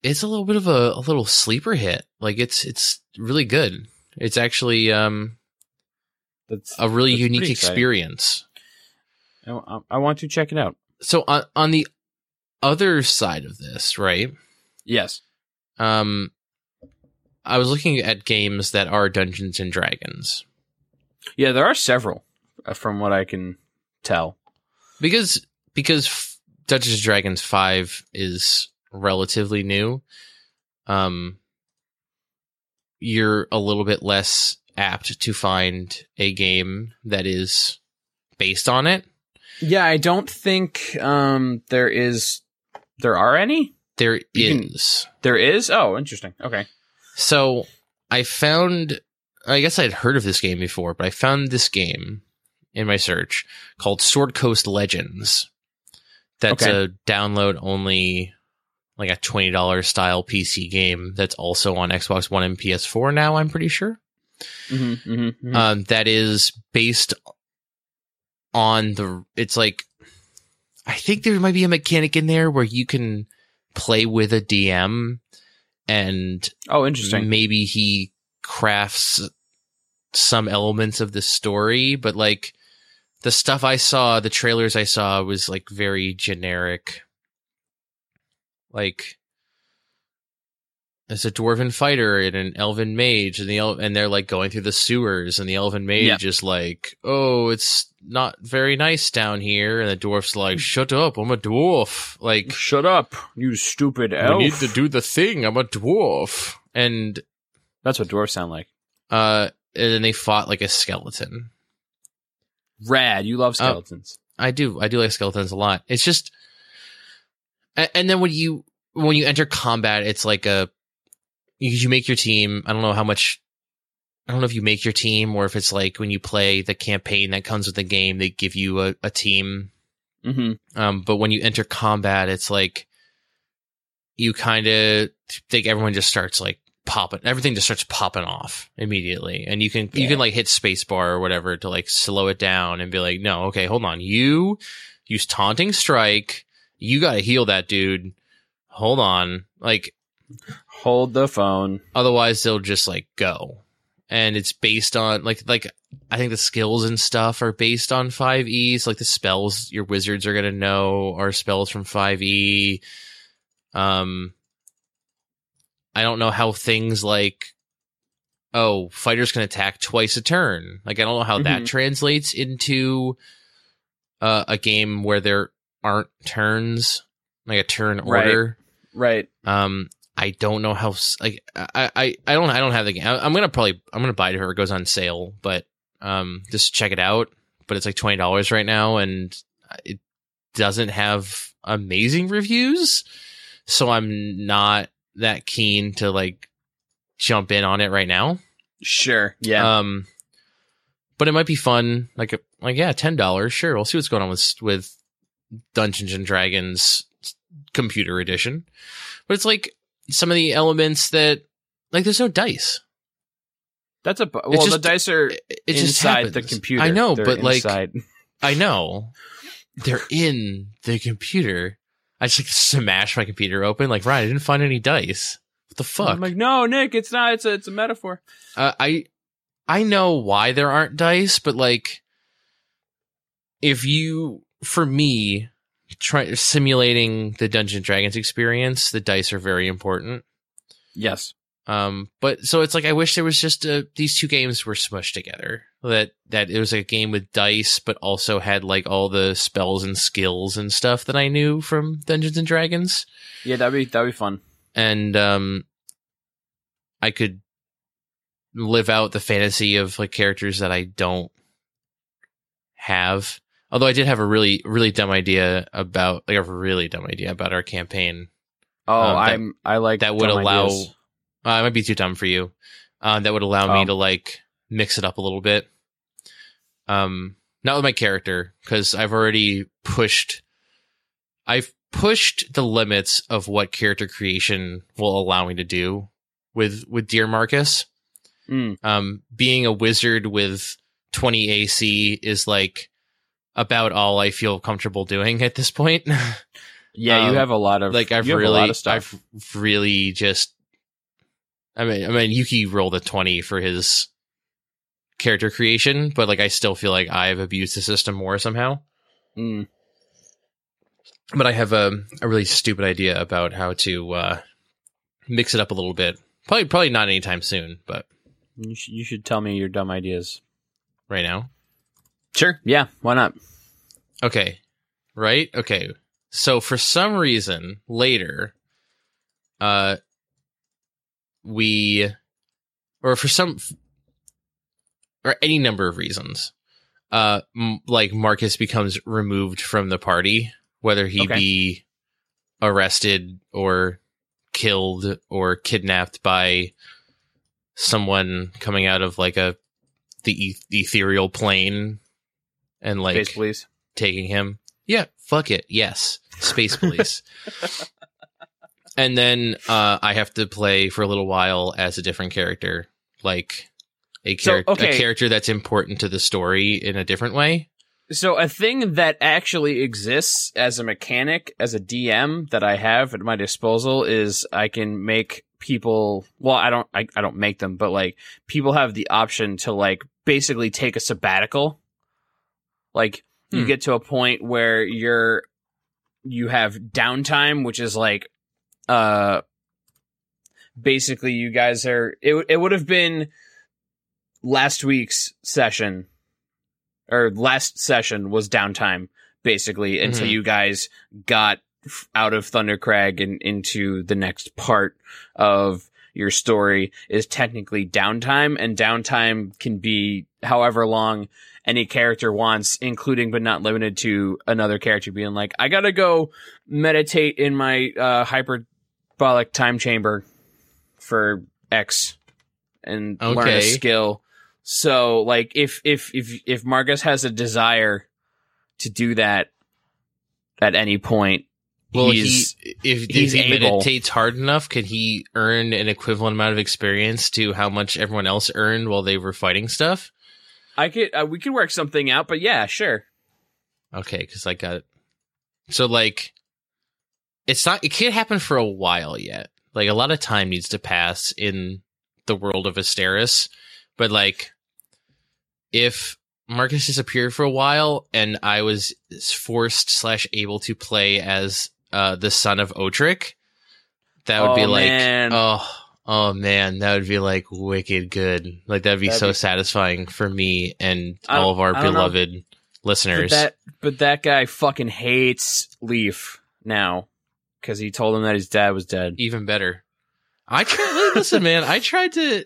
B: it's a little bit of a, a little sleeper hit. Like it's it's really good. It's actually um
A: that's
B: a really
A: That's
B: unique experience.
A: I, I want to check it out.
B: So on on the other side of this, right?
A: Yes.
B: Um, I was looking at games that are Dungeons and Dragons
A: Yeah, there are several, uh, from what I can tell.
B: because because f- Dungeons and Dragons five is relatively new. Um, you're a little bit less apt to find a game that is based on it.
A: Yeah, I don't think um there is there are any.
B: There is.
A: can- There is. Oh, interesting. Okay.
B: So I found, I guess I'd heard of this game before, but I found this game in my search called Sword Coast Legends. That's
A: Okay.
B: a download only, like a twenty dollars style PC game. That's also on Xbox One and PS4 now. I'm pretty sure.
A: Mm-hmm, mm-hmm,
B: Um, that is based on the. It's like, I think there might be a mechanic in there where you can play with a DM, and
A: oh, interesting.
B: maybe he crafts some elements of the story, but like the stuff I saw, the trailers I saw was like very generic. Like there's a dwarven fighter and an elven mage, and the el- and they're like going through the sewers, and the elven mage is like, "Oh, it's not very nice down here," and the dwarf's like, "Shut up, I'm a dwarf." Like
A: Shut up, you stupid elf we
B: need to do the thing. I'm a dwarf, and
A: That's what dwarves sound like.
B: uh, and then they fought like a skeleton.
A: Rad. You love skeletons.
B: I do, I do like skeletons a lot. It's just, and then when you when you enter combat, it's like a you, you make your team. I don't know how much. I don't know if you make your team or if it's like when you play the campaign that comes with the game, they give you a, a team.
A: mm-hmm.
B: Um, but when you enter combat, it's like you kind of think everyone just starts like popping, everything just starts popping off immediately, and you can you can like hit spacebar or whatever to like slow it down and be like, no, okay, hold on, you use taunting strike, you got to heal that dude. Hold on, like
A: Hold the phone.
B: otherwise they'll just like go and it's based on like like i think the skills and stuff are based on 5e so like the spells your wizards are going to know are spells from 5e um i don't know how things like oh fighters can attack twice a turn like i don't know how that
A: Mhm.
B: translates into uh, a game where there aren't turns like a turn
A: Right.
B: order
A: Right.
B: um, I don't know how like I I I don't I don't have the game. I, I'm gonna probably I'm gonna buy it if it goes on sale, but um, just check it out. But it's like twenty dollars right now, and it doesn't have amazing reviews, so I'm not that keen to like jump in on it right now.
A: Sure. Yeah.
B: Um, but it might be fun. Like, like yeah, ten dollars. Sure, we'll see what's going on with with Dungeons and Dragons computer edition. But it's like some of the elements that like there's no dice.
A: That's a well.
B: just-
A: the dice are
B: It, it just
A: inside the computer.
B: I know,
A: They're
B: but like. I know they're in the computer. I just like smash my computer open. Like Ryan, I didn't find any dice. What the fuck?
A: I'm like, no, Nick, it's not. It's a, it's a metaphor.
B: Uh, I I know why there aren't dice, but like if you for me try simulating the Dungeons and Dragons experience, the dice are very important.
A: Yes.
B: Um, but so it's like I wish there was just a, these two games were smushed together. That that it was a game with dice, but also had like all the spells and skills and stuff that I knew from Dungeons and Dragons
A: Yeah, that'd be that'd be fun.
B: and um I could live out the fantasy of like characters that I don't have. Although I did have a really really dumb idea about like a really dumb idea about our campaign.
A: Oh,
B: Um, that-
A: I'm. I like
B: that would allow
A: ideas.
B: uh, it might be too dumb for you. Uh, that would allow me
A: Oh.
B: to like mix it up a little bit. Um not with my character cuz I've already pushed I've pushed the limits of what character creation will allow me to do with with Dear Marcus.
A: Mm.
B: Um being a wizard with 20 AC is like about all I feel comfortable doing at this point.
A: Yeah, you
B: Um,
A: have a lot of
B: like I've
A: you
B: really
A: a lot of stuff.
B: I've really just I mean I mean Yuki rolled a 20 for his character creation, but like I still feel like I've abused the system more somehow.
A: Mm.
B: But I have a a really stupid idea about how to uh mix it up a little bit. Probably probably not anytime soon, but
A: You, sh- you should tell me your dumb ideas.
B: right now.
A: Sure. Yeah. Why not?
B: Okay. Right? Okay. So for some reason later, uh, we, or for some, or any number of reasons, uh, m- like Marcus becomes removed from the party, whether he
A: Okay.
B: be arrested or killed or kidnapped by someone coming out of like a the eth- ethereal plane and like
A: Space Police.
B: taking him. Yeah, fuck it. Yes, Space Police. and then uh, I have to play for a little while as a different character, like a,
A: So, okay.
B: a character that's important to the story in a different way.
A: So a thing that actually exists as a mechanic, as a DM that I have at my disposal is I can make people, well, I don't, I, I don't make them, but like people have the option to like basically take a sabbatical. Like you
B: Hmm.
A: get to a point where you're, you have downtime, which is like, uh, basically you guys are, it, it would have been last week's session or last session was downtime basically until
B: Mhm.
A: you guys got f- out of Thundercrag and into the next part of your story is technically downtime and downtime can be however long any character wants including but not limited to another character being like I got to go meditate in my uh hyperbolic time chamber for X and learn a skill so like if if if if Marcus has a desire to do that at any point,
B: Well,
A: he's
B: he if, if he
A: able.
B: meditates hard enough, can he earn an equivalent amount of experience to how much everyone else earned while they were fighting stuff?
A: I could uh, we could work something out, but yeah, sure.
B: Okay, because I got so like it's not it can't happen for a while yet. Like a lot of time needs to pass in the world of Asteris, but like if Marcus disappeared for a while and I was forced slash able to play as uh the son of Otric, that would be
A: Oh,
B: like
A: man.
B: oh oh man, that would be like wicked good. Like that'd be
A: That'd
B: so
A: be-
B: satisfying for me and all of our
A: don't know.
B: beloved
A: But
B: listeners.
A: that but that guy fucking hates Leaf now because he told him that his dad was dead.
B: even better. I tried. listen, man. I tried to.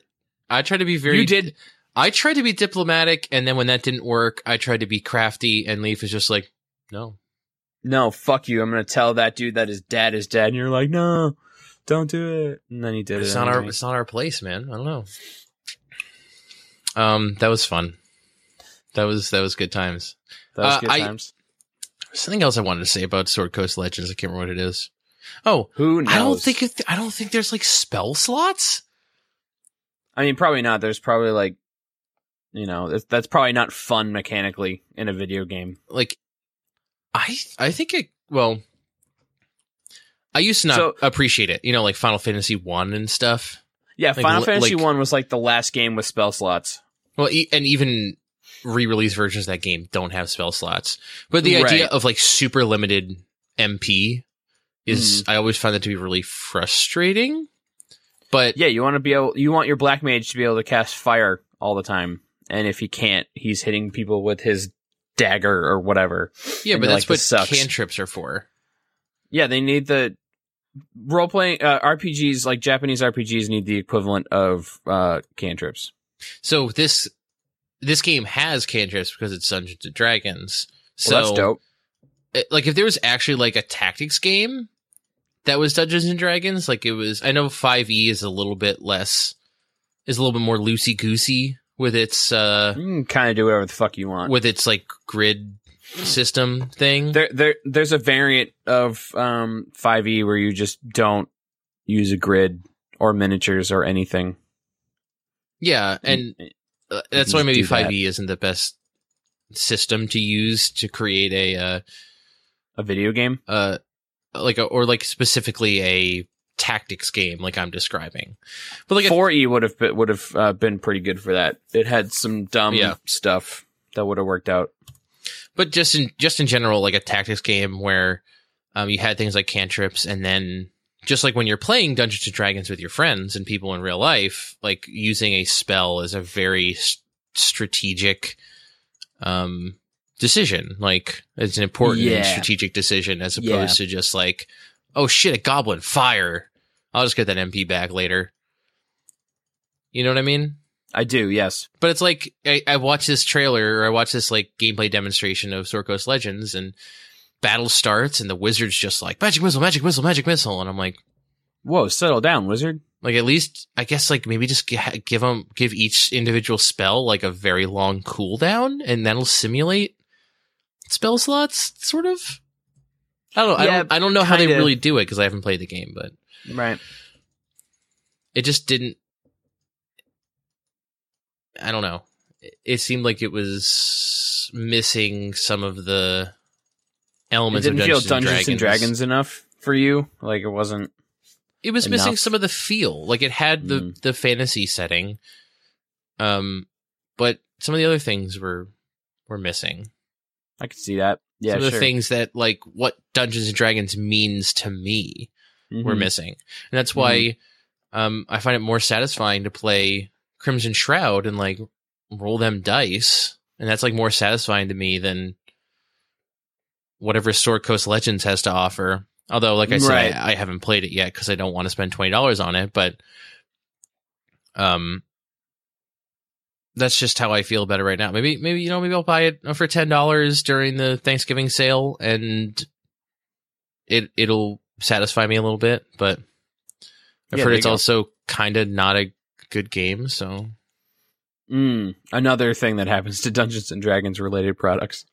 B: I tried to be very.
A: You did
B: I tried to be diplomatic, and then when that didn't work, I tried to be crafty. And Leaf is just like, no.
A: no, fuck you. I'm gonna tell that dude that his dad is dead, and you're like, no, don't do it. And then he did
B: It's
A: it.
B: not our. It's not our place, man. I don't know. Um, that was fun. That was that was good times.
A: That was
B: uh,
A: good
B: I-
A: times.
B: Something else I wanted to say about Sword Coast Legends. I can't remember what it is. Oh,
A: Who knows?
B: I don't think it, I don't think there's like spell slots.
A: I mean, probably not. There's probably like, you know, that's, that's probably not fun mechanically in a video game.
B: like I I think it well I used to not
A: So-
B: appreciate it, you know, like Final Fantasy 1 and stuff.
A: Yeah,
B: Like,
A: Final
B: li-
A: Fantasy
B: like-
A: One was like the last game with spell slots.
B: Well, e- and even re-release versions of that game don't have spell slots. But the idea of like super limited MP is mm-hmm. I always find that to be really frustrating. But
A: Yeah, you want to be able, you want your black mage to be able to cast fire all the time, and if he can't, he's hitting people with his dagger or whatever.
B: yeah, but that's
A: like,
B: what cantrips are for.
A: Yeah, they need the role playing uh, RPGs like Japanese RPGs need the equivalent of uh, cantrips.
B: So this this game has cantrips because it's Dungeons and Dragons. So
A: Well, that's dope.
B: it- like if there was actually like a tactics game that was Dungeons and Dragons, like it was. I know Five E is a little bit less, is a little bit more loosey goosey with its uh
A: kind of do whatever the fuck you want.
B: with its like grid system thing.
A: There, there, there's a variant of um 5e where you just don't use a grid or miniatures or anything.
B: yeah, and uh, that's why maybe. Five E isn't the best system to use to create a uh
A: a video game.
B: uh like a or like specifically a tactics game like I'm describing. But like
A: 4e would have been, would have uh, been pretty good for that. It had some dumb
B: Yeah.
A: stuff that would have worked out.
B: But just in just in general, like a tactics game where um, you had things like cantrips, and then just like when you're playing Dungeons and Dragons with your friends and people in real life, like using a spell is a very s- strategic um, decision. Like it's an important
A: Yeah.
B: strategic decision as opposed
A: Yeah.
B: to just like, oh shit, a goblin, fire. I'll just get that MP back later. You know what I mean?
A: I do, yes.
B: But it's like I, I watched this trailer or I watched this like gameplay demonstration of Sword Coast Legends and battle starts and the wizard's just like magic missile, magic missile, magic missile, and I'm like,
A: Whoa, settle down, wizard.
B: like at least I guess like maybe just g- give them give each individual spell like a very long cooldown and that'll simulate spell slots, sort of. I don't know. I don't. I don't know how they
A: kinda.
B: really do it because I haven't played the game, but
A: Right.
B: it just didn't. I don't know. It- It seemed like it was missing some of the
A: It
B: elements.
A: didn't
B: of
A: feel
B: Dungeons,
A: Dungeons and Dragons enough for you. Like it wasn't.
B: It was missing some of the feel. Like it had the
A: Mm.
B: the fantasy setting, um, but some of the other things were were missing.
A: I could see that. Yeah,
B: some of
A: sure.
B: the things that like what Dungeons and Dragons means to me were
A: Mhm.
B: missing, and that's why um, I find it more satisfying to play Crimson Shroud and like roll them dice, and that's like more satisfying to me than whatever Sword Coast Legends has to offer. Although, like I said,
A: Right.
B: I, I haven't played it yet because I don't want to spend twenty dollars on it. But um, that's just how I feel about it right now. Maybe, maybe you know, maybe I'll buy it for ten dollars during the Thanksgiving sale, and it it'll satisfy me a little bit. But I've
A: Yeah,
B: heard it's
A: go.
B: also kind of not a good game. So
A: Mm, another thing that happens to Dungeons and Dragons related products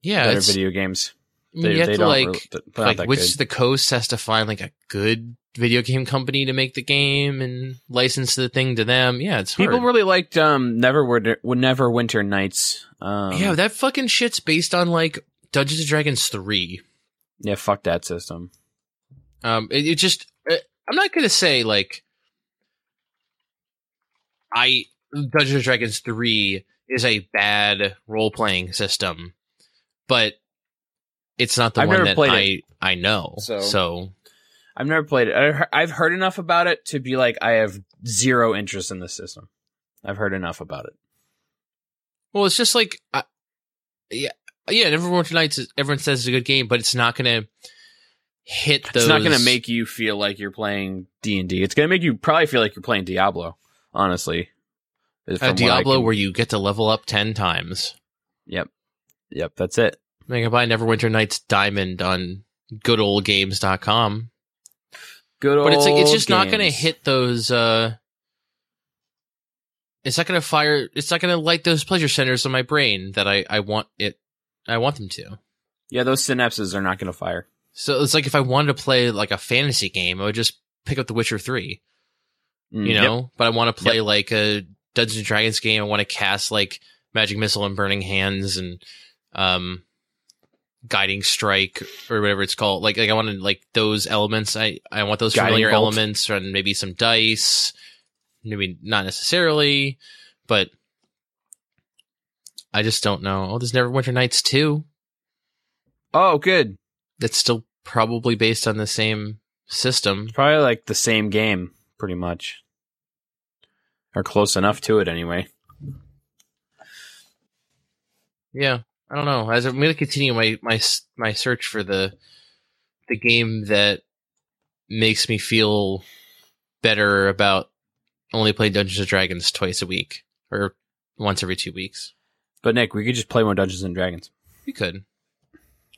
B: yeah,
A: that are video games.
B: Mean, you have to
A: don't
B: like like which
A: good.
B: the coast has to find like a good video game company to make the game and license the thing to them. Yeah, it's hard.
A: People really liked um Neverwinter Neverwinter Nights. Um,
B: yeah, that fucking shit's based on like Dungeons and Dragons three.
A: yeah, fuck that system.
B: Um, it, it just uh, I'm not gonna say like I Dungeons and Dragons three is a bad role playing system, but it's not the
A: I've
B: one that I
A: it.
B: I know.
A: So-
B: so
A: I've never played it. I've heard enough about it to be like I have zero interest in the system. I've heard enough about it.
B: Well, it's just like, uh, yeah, yeah. Neverwinter Nights, everyone says it's a good game, but it's not going to hit those.
A: It's not going to make you feel like you're playing D and D. It's going to make you probably feel like you're playing Diablo. Honestly,
B: a Diablo
A: can-
B: where you get to level up ten times.
A: Yep, yep, that's it.
B: I can buy Neverwinter Nights Diamond on goodoldgames.com.
A: Good old.
B: But it's like it's just not going to hit those. uh It's not going to fire. It's not going to light those pleasure centers in my brain that I I want it. I want them to.
A: Yeah, those synapses are not going to fire.
B: So it's like if I wanted to play like a fantasy game, I would just pick up The Witcher Three.
A: Mm,
B: you
A: yep.
B: know. But I want to play like a Dungeons and Dragons game. I want to cast like Magic Missile and Burning Hands and um, Guiding Strike or whatever it's called. Like like I want to like those elements. I I want those
A: Guiding
B: familiar
A: Bolt.
B: elements and maybe some dice. Maybe not necessarily, but I just don't know. Oh, there's Neverwinter Nights too.
A: Oh, good.
B: That's still probably based on the same system.
A: It's probably like the same game, pretty much, or close enough to it anyway.
B: Yeah, I don't know. As I'm going to continue my my my search for the the game that makes me feel better about only playing Dungeons and Dragons twice a week or once every two weeks.
A: But Nick, we could just play more Dungeons and Dragons.
B: We could.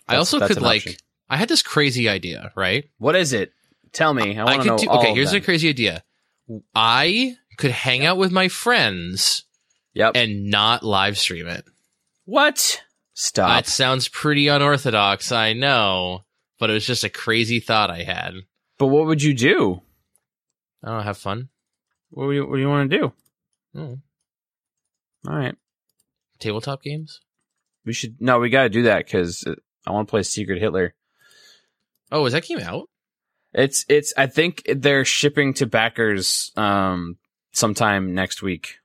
B: I also could like.
A: option.
B: I had this crazy idea, right?
A: What is it? Tell me. I want to
B: could
A: know.
B: do. Okay, here's a crazy idea. I could hang out with my friends
A: Yep.
B: and not live stream it.
A: what? Stop.
B: That sounds pretty unorthodox, I know, but it was just a crazy thought I had.
A: but what would you do?
B: I don't know, have fun.
A: What do you, what do you want to do?
B: Hmm.
A: All right.
B: Tabletop games?
A: We should. No, we got to do that because I want to play Secret Hitler.
B: Oh, is that came out?
A: It's it's. I think they're shipping to backers um sometime next week.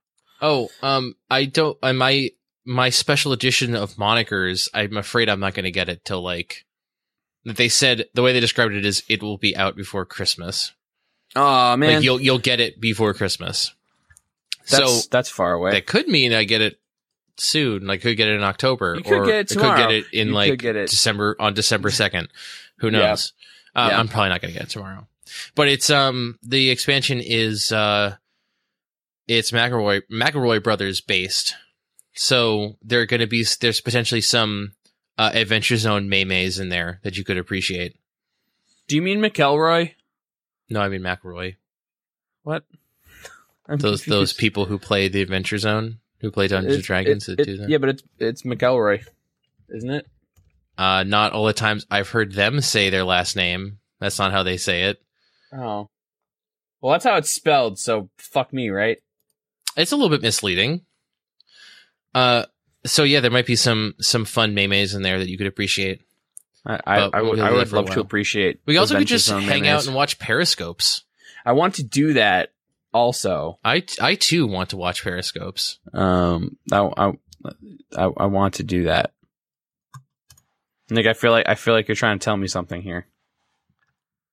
B: Oh, um, I don't. Uh, my my special edition of monikers. I'm afraid I'm not going to get it till like. That they said the way they described it is it will be out before Christmas.
A: Oh man,
B: Like you'll you'll get it before Christmas.
A: that's
B: so
A: that's far away.
B: that could mean I get it soon. I could get it in October,
A: You could
B: or
A: get it
B: I could get it in
A: You
B: like
A: could get it.
B: December on December second. Who
A: Yeah.
B: Uh,
A: Yeah.
B: I'm probably not going to get it tomorrow. But it's um the expansion is uh it's McElroy McElroy Brothers based, so there are going to be there's potentially some uh, Adventure Zone maymays in there that you could appreciate.
A: Do you mean McElroy?
B: No, I mean McElroy.
A: What? I'm
B: Those those people who play the Adventure Zone, who play Dungeons and Dragons.
A: it- it-
B: do that.
A: yeah, but it's it's McElroy, isn't it?
B: Uh, not all the times I've heard them say their last name. That's not how they say it.
A: Oh. Well, that's how it's spelled, so fuck me, right?
B: It's a little bit misleading. Uh, so yeah, there might be some some fun memes in there that you could appreciate.
A: I, I, I would, I would
B: that for a
A: love to appreciate.
B: We also could just hang
A: memes.
B: out and watch periscopes.
A: I want to do that also.
B: I I too want to watch periscopes.
A: Um, I, I, I, I want to do that. Nick, I feel like I feel like you're trying to tell me something here.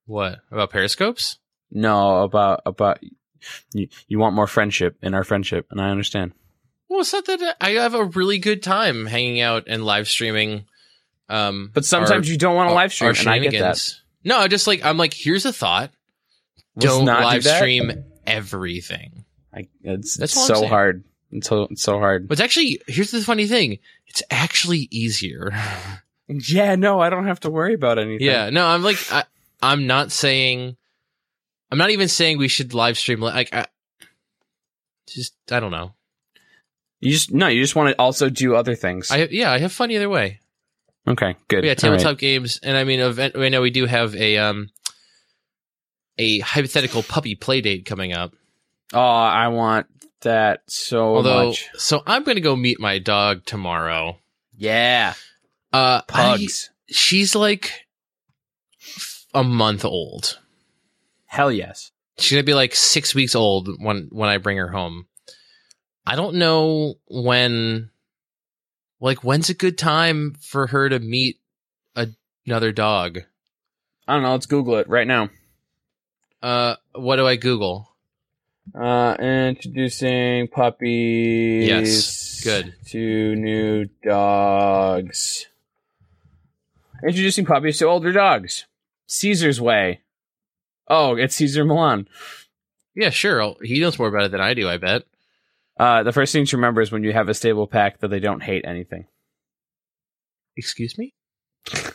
B: What about periscopes?
A: No, about about you. You want more friendship in our friendship, and I understand.
B: Well, it's not that I have a really good time hanging out and live streaming. Um,
A: But sometimes
B: our-
A: you don't want to live stream, and I get that.
B: No, I just like I'm like, here's a thought.
A: Let's
B: don't
A: do
B: live
A: that.
B: stream everything.
A: I, it's
B: That's
A: it's so hard. It's so it's so hard.
B: But it's actually here's the funny thing. It's actually easier.
A: Yeah, no, I don't have to worry about anything.
B: yeah, no, I'm like I, I'm not saying I'm not even saying we should live stream like I just I don't know.
A: you just no, you just want to also do other things.
B: I yeah, I have fun either way.
A: okay, good.
B: But yeah, tabletop
A: right.
B: games, and I mean, event, I know we do have a um a hypothetical puppy play date coming up.
A: Oh, I want that so
B: Although,
A: much.
B: so I'm going to go meet my dog tomorrow.
A: Yeah,
B: Uh,
A: pugs.
B: I- she's like a month old.
A: Hell yes.
B: She's gonna be like six weeks old when when I bring her home. I don't know when, like, when's a good time for her to meet a, another dog.
A: I don't know. Let's Google it right now.
B: Uh, what do I Google?
A: Uh, introducing puppies.
B: Yes, good.
A: To new dogs. Introducing puppies to older dogs. Cesar's Way. Oh, it's Cesar Millan.
B: Yeah, sure. He knows more about it than I do. I bet.
A: Uh, the first thing to remember is when you have a stable pack that they don't hate anything.
B: Excuse me.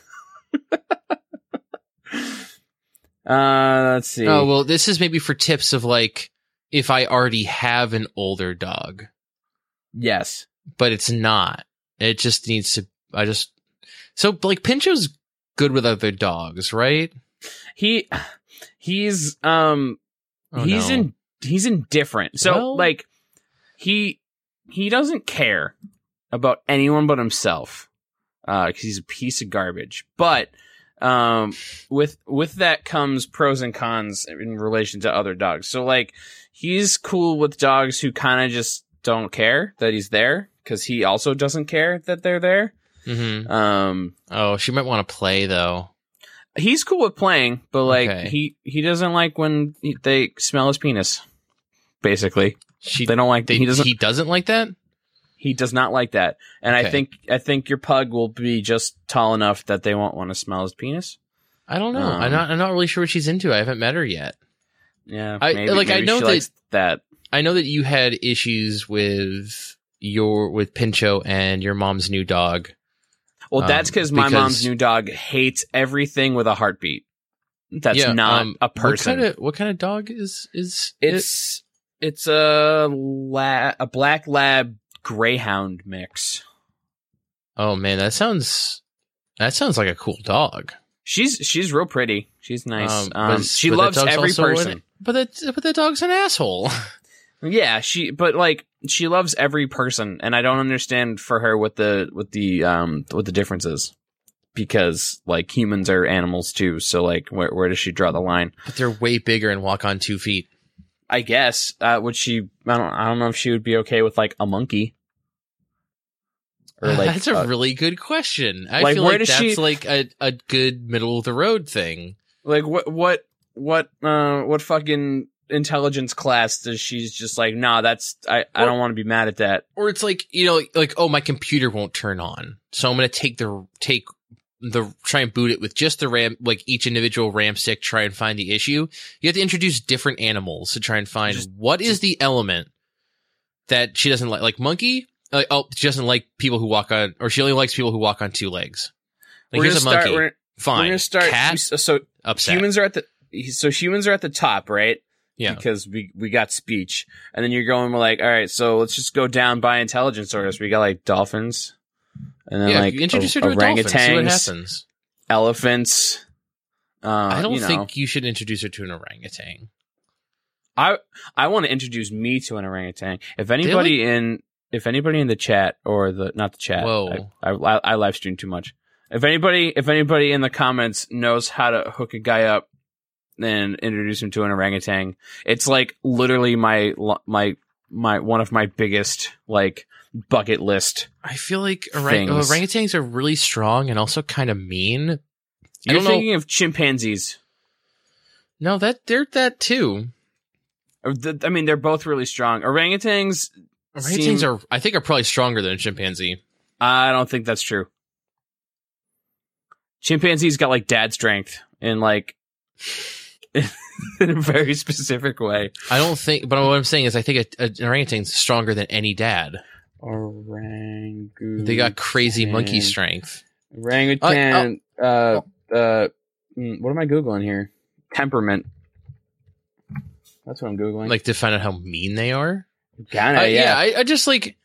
A: Uh, let's see.
B: Oh well, this is maybe for tips of like if I already have an older dog,
A: yes.
B: but it's not. It just needs to. I just so like Pincho's good with other dogs, right?
A: He, he's, um,
B: Oh,
A: he's
B: no.
A: in, he's indifferent. So,
B: Well-
A: like, he, he doesn't care about anyone but himself. Uh, cause he's a piece of garbage. But, um, with, with that comes pros and cons in relation to other dogs. So, like, he's cool with dogs who kind of just don't care that he's there. Cause he also doesn't care that they're there.
B: Mhm.
A: Um,
B: Oh, she might want to play though.
A: he's cool with playing, but like
B: Okay.
A: he he doesn't like when he- they smell his penis. Basically,
B: She
A: they don't like.
B: they-
A: he doesn't.
B: he doesn't like that.
A: He does not like that. And I think I think your pug will be just tall enough that they won't want to smell his penis.
B: I don't know.
A: Um,
B: I'm not. I'm not really sure what she's into. I haven't met her yet.
A: Yeah,
B: I-
A: maybe,
B: like, I know
A: she
B: that-
A: likes that.
B: I know that you had issues with your with Pincho and your mom's new dog.
A: Well,
B: um,
A: that's my
B: because-
A: mom's new dog hates everything with a heartbeat. That's
B: Yeah,
A: not
B: um,
A: a person.
B: What kind of what kind of dog is is it?
A: it's it's a la- a black lab greyhound mix.
B: Oh man, that sounds that sounds like a cool dog.
A: She's she's real pretty. She's nice.
B: Um,
A: Um, she loves every
B: an-
A: person.
B: but that but that dog's an asshole.
A: Yeah, she but like she loves every person, and I don't understand for her what the what the um what the difference is because like humans are animals too. So like where where does she draw the line?
B: but they're way bigger and walk on two feet.
A: I guess uh, would she? I don't I don't know if she would be okay with like a monkey. Or like
B: that's a
A: uh,
B: really good question. I
A: like,
B: feel like that's
A: she-
B: like a, a good middle of the road thing.
A: like what what what uh what fucking intelligence class does she's just like nah that's I I don't want to be mad at that.
B: Or it's like, you know, like, oh, my computer won't turn on. So I'm going to take the, take the, try and boot it with just the RAM, like each individual RAM stick, try and find the issue. You have to introduce different animals to try and find
A: Just-
B: what is the element that she doesn't like. Like monkey, like, oh, she doesn't like people who walk on, or she only likes people who walk on two legs. Like
A: we're
B: here's a
A: gonna start.
B: monkey.
A: We're,
B: Fine.
A: we're gonna start.
B: Cat,
A: so
B: upset.
A: humans are at the so humans are at the top, right?
B: Yeah.
A: Because we we got speech, and then you're going like, all right, so let's just go down by intelligence orders. We got like dolphins, and then
B: yeah,
A: like
B: introduce
A: or-
B: her to a dolphin.
A: Orangutans,
B: happens.
A: elephants. Uh,
B: I don't
A: you know.
B: think you should introduce her to an orangutan.
A: I I want to introduce me to an orangutan. If anybody in if anybody in the chat or the not the chat,
B: Whoa.
A: I, I, I live stream too much. If anybody if anybody in the comments knows how to hook a guy up and introduce him to an orangutan, it's like literally my my my one of my biggest like bucket list.
B: I feel like orang-
A: Things.
B: orangutans are really strong and also kind of mean.
A: You're
B: don't know-
A: thinking of chimpanzees.
B: No, that they're that too.
A: I mean, they're both really strong. Orangutans,
B: Orangutans
A: Seem-
B: are, I think, are probably stronger than a chimpanzee.
A: I don't think that's true. Chimpanzees got like dad strength and like in a very specific way.
B: I don't think, but what I'm saying is, I think a, a, an orangutan's stronger than any dad.
A: Orangutan.
B: They got crazy monkey strength.
A: Orangutan. Uh, uh, mm, what am I googling here? Temperament. That's what I'm googling.
B: Like to find out how mean they are.
A: Kinda,
B: I-
A: yeah.
B: yeah, I, I just like.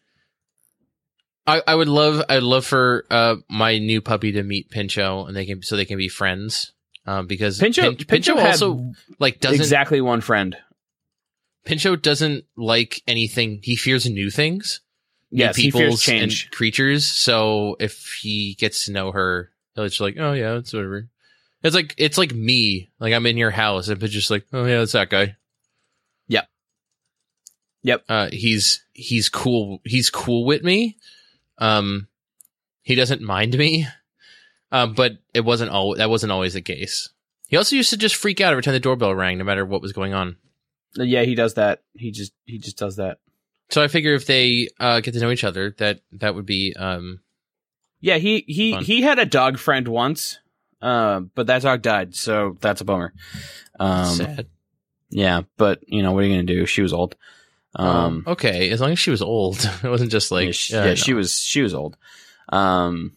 B: I, I would love I'd love for uh my new puppy to meet Pincho and they can so they can be friends. Um, because
A: Pincho,
B: Pin-
A: Pincho,
B: Pincho also like doesn't
A: exactly one friend.
B: Pincho doesn't like anything. He fears new things, new
A: Yes, he fears
B: peoples
A: change.
B: and creatures. So if he gets to know her, he'll just like, oh yeah, it's whatever. It's like it's like me. Like I'm in your house and it's just like, oh yeah, it's that guy.
A: Yep. Yep.
B: Uh, he's he's cool. He's cool with me. Um, he doesn't mind me. Um, but it wasn't all that wasn't always the case. He also used to just freak out every time the doorbell rang, no matter what was going on.
A: Yeah, he does that. He just he just does that.
B: So I figure if they uh, get to know each other, that that would be um,
A: Yeah, he he
B: Fun.
A: he had a dog friend once, uh, but that dog died, so that's a bummer. Um,
B: sad.
A: yeah, but you know what are you gonna do? She was old. Um,
B: okay, as long as she was old, it wasn't just like
A: yeah, she,
B: uh,
A: yeah,
B: no.
A: she was she was old. Um,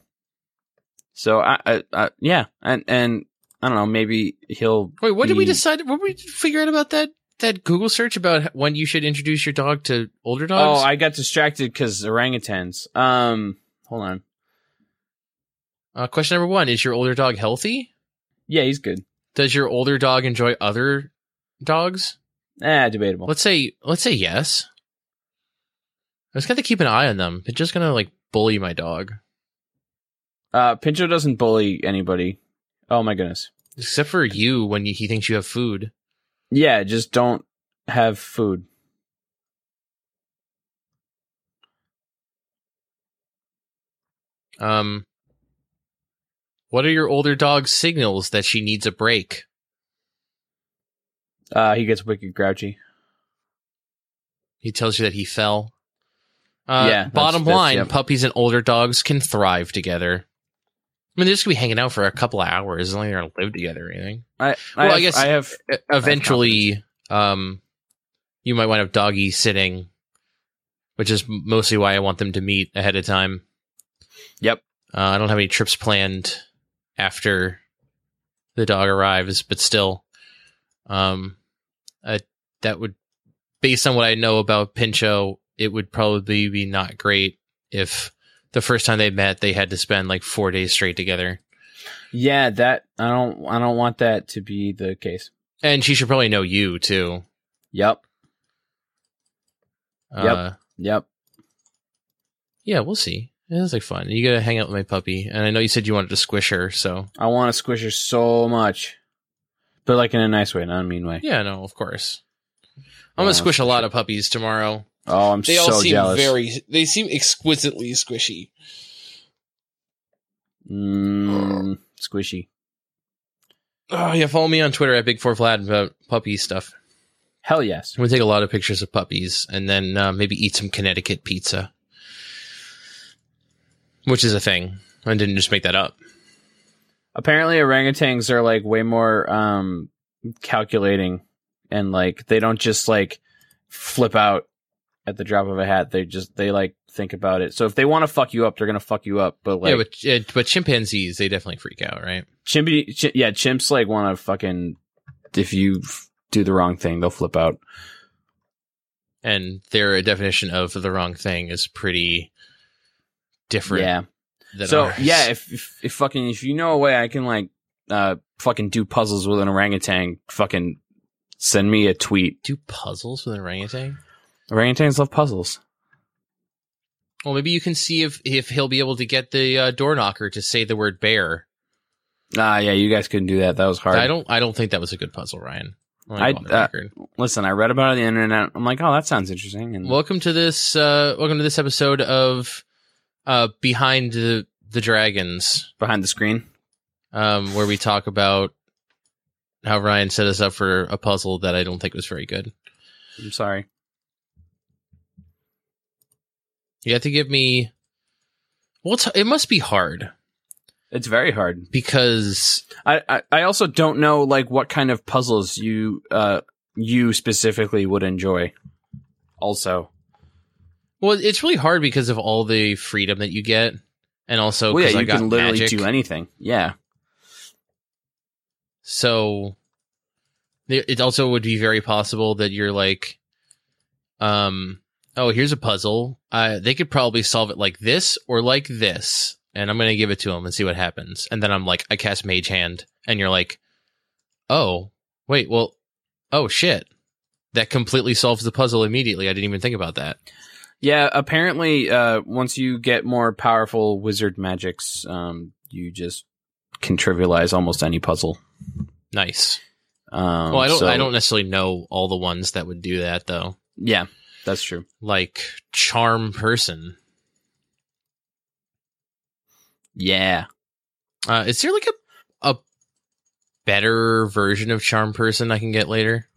A: so I, I, I yeah, and and I don't know, maybe he'll.
B: Wait, what did we decide? What did we figure out about that that Google search about when you should introduce your dog to older dogs?
A: Oh, I got distracted because orangutans. Um, hold on.
B: uh, question number one: Is your older dog healthy?
A: Yeah, he's good.
B: Does your older dog enjoy other dogs?
A: Eh, debatable.
B: Let's say let's say yes. I just got to keep an eye on them. They're just gonna like bully my dog,
A: Uh, Pincho doesn't bully anybody. Oh my goodness.
B: except for you when you, he thinks you have food.
A: Yeah, just don't have food.
B: Um, what are your older dog's signals that she needs a break?
A: Uh, he gets wicked grouchy.
B: He tells you that he fell. Uh,
A: Yeah, that's-
B: Bottom
A: that's-
B: line:
A: yep.
B: puppies and older dogs can thrive together. I mean, they're just gonna be hanging out for a couple of hours. As long as they're not gonna live together or anything.
A: I,
B: Well,
A: I,
B: I
A: have,
B: guess-
A: I have.
B: Eventually, um, you might wind up doggy sitting, which is mostly why I want them to meet ahead of time.
A: Yep.
B: Uh, I don't have any trips planned after the dog arrives, but still, um, I, that would, based on what I know about Pincho, it would probably be not great if the first time they met they had to spend like four days straight together.
A: Yeah, that I don't. I don't want that to be the case.
B: And she should probably know you too.
A: Yep. Yep.
B: Uh,
A: Yep.
B: Yeah, we'll see. It was like fun. You gotta hang out with my puppy, and I know you said you wanted to squish her, so
A: I want to squish her so much, but like in a nice way, not a mean way.
B: yeah, no, of course. I'm gonna squish a lot of puppies tomorrow.
A: Oh, I'm
B: They
A: so
B: all seem
A: jealous.
B: very. They seem exquisitely squishy.
A: mm, squishy.
B: Oh yeah, follow me on Twitter at Big Four Vlad about puppy stuff.
A: Hell yes.
B: I'm gonna take a lot of pictures of puppies, and then uh, maybe eat some Connecticut pizza, which is a thing. I didn't just make that up.
A: Apparently, orangutans are like way more um calculating, and like they don't just like flip out at the drop of a hat. They just they like think about it. So if they want to fuck you up, they're gonna fuck you up. But like,
B: yeah, but but chimpanzees they definitely freak out, right?
A: Chimpy, chi- yeah, chimps like want to fucking if you f- do the wrong thing, they'll flip out.
B: And their definition of the wrong thing is pretty different.
A: Yeah, so
B: ours.
A: yeah, if, if if fucking if you know a way I can like uh fucking do puzzles with an orangutan, fucking send me a tweet.
B: do puzzles with an orangutan.
A: Orangutans love puzzles.
B: Well, maybe you can see if if he'll be able to get the uh, door knocker to say the word bear.
A: Ah, yeah, you guys couldn't do that. That was hard.
B: I don't. I don't think that was a good puzzle, Ryan.
A: I-
B: go on the
A: uh. Listen, I read about it on the internet. I'm like, oh, that sounds interesting. And
B: welcome to this. Uh, welcome to this episode of uh, behind the the dragons,
A: behind the screen,
B: um, where we talk about how Ryan set us up for a puzzle that I don't think was very good.
A: I'm sorry.
B: You have to give me. Well, it must be hard
A: It's very hard.
B: because
A: I, I I also don't know like what kind of puzzles you uh you specifically would enjoy. Also,
B: well, it's really hard because of all the freedom that you get, and also
A: well, yeah, you
B: got
A: can literally
B: magic.
A: do anything. Yeah,
B: So it also would be very possible that you're like, um, oh, here's a puzzle. Uh, they could probably solve it like this or like this, and I'm gonna give it to them and see what happens. And then I'm like, I cast Mage Hand, and you're like, oh, wait, well, oh shit, that completely solves the puzzle immediately. I didn't even think about that.
A: yeah. Apparently, uh, once you get more powerful wizard magics, um, you just can trivialize almost any puzzle.
B: Nice.
A: Um,
B: well, I don't,
A: so-
B: I don't necessarily know all the ones that would do that though.
A: Yeah, that's true.
B: Like Charm Person.
A: Yeah.
B: Uh, is there like a a better version of Charm Person I can get later?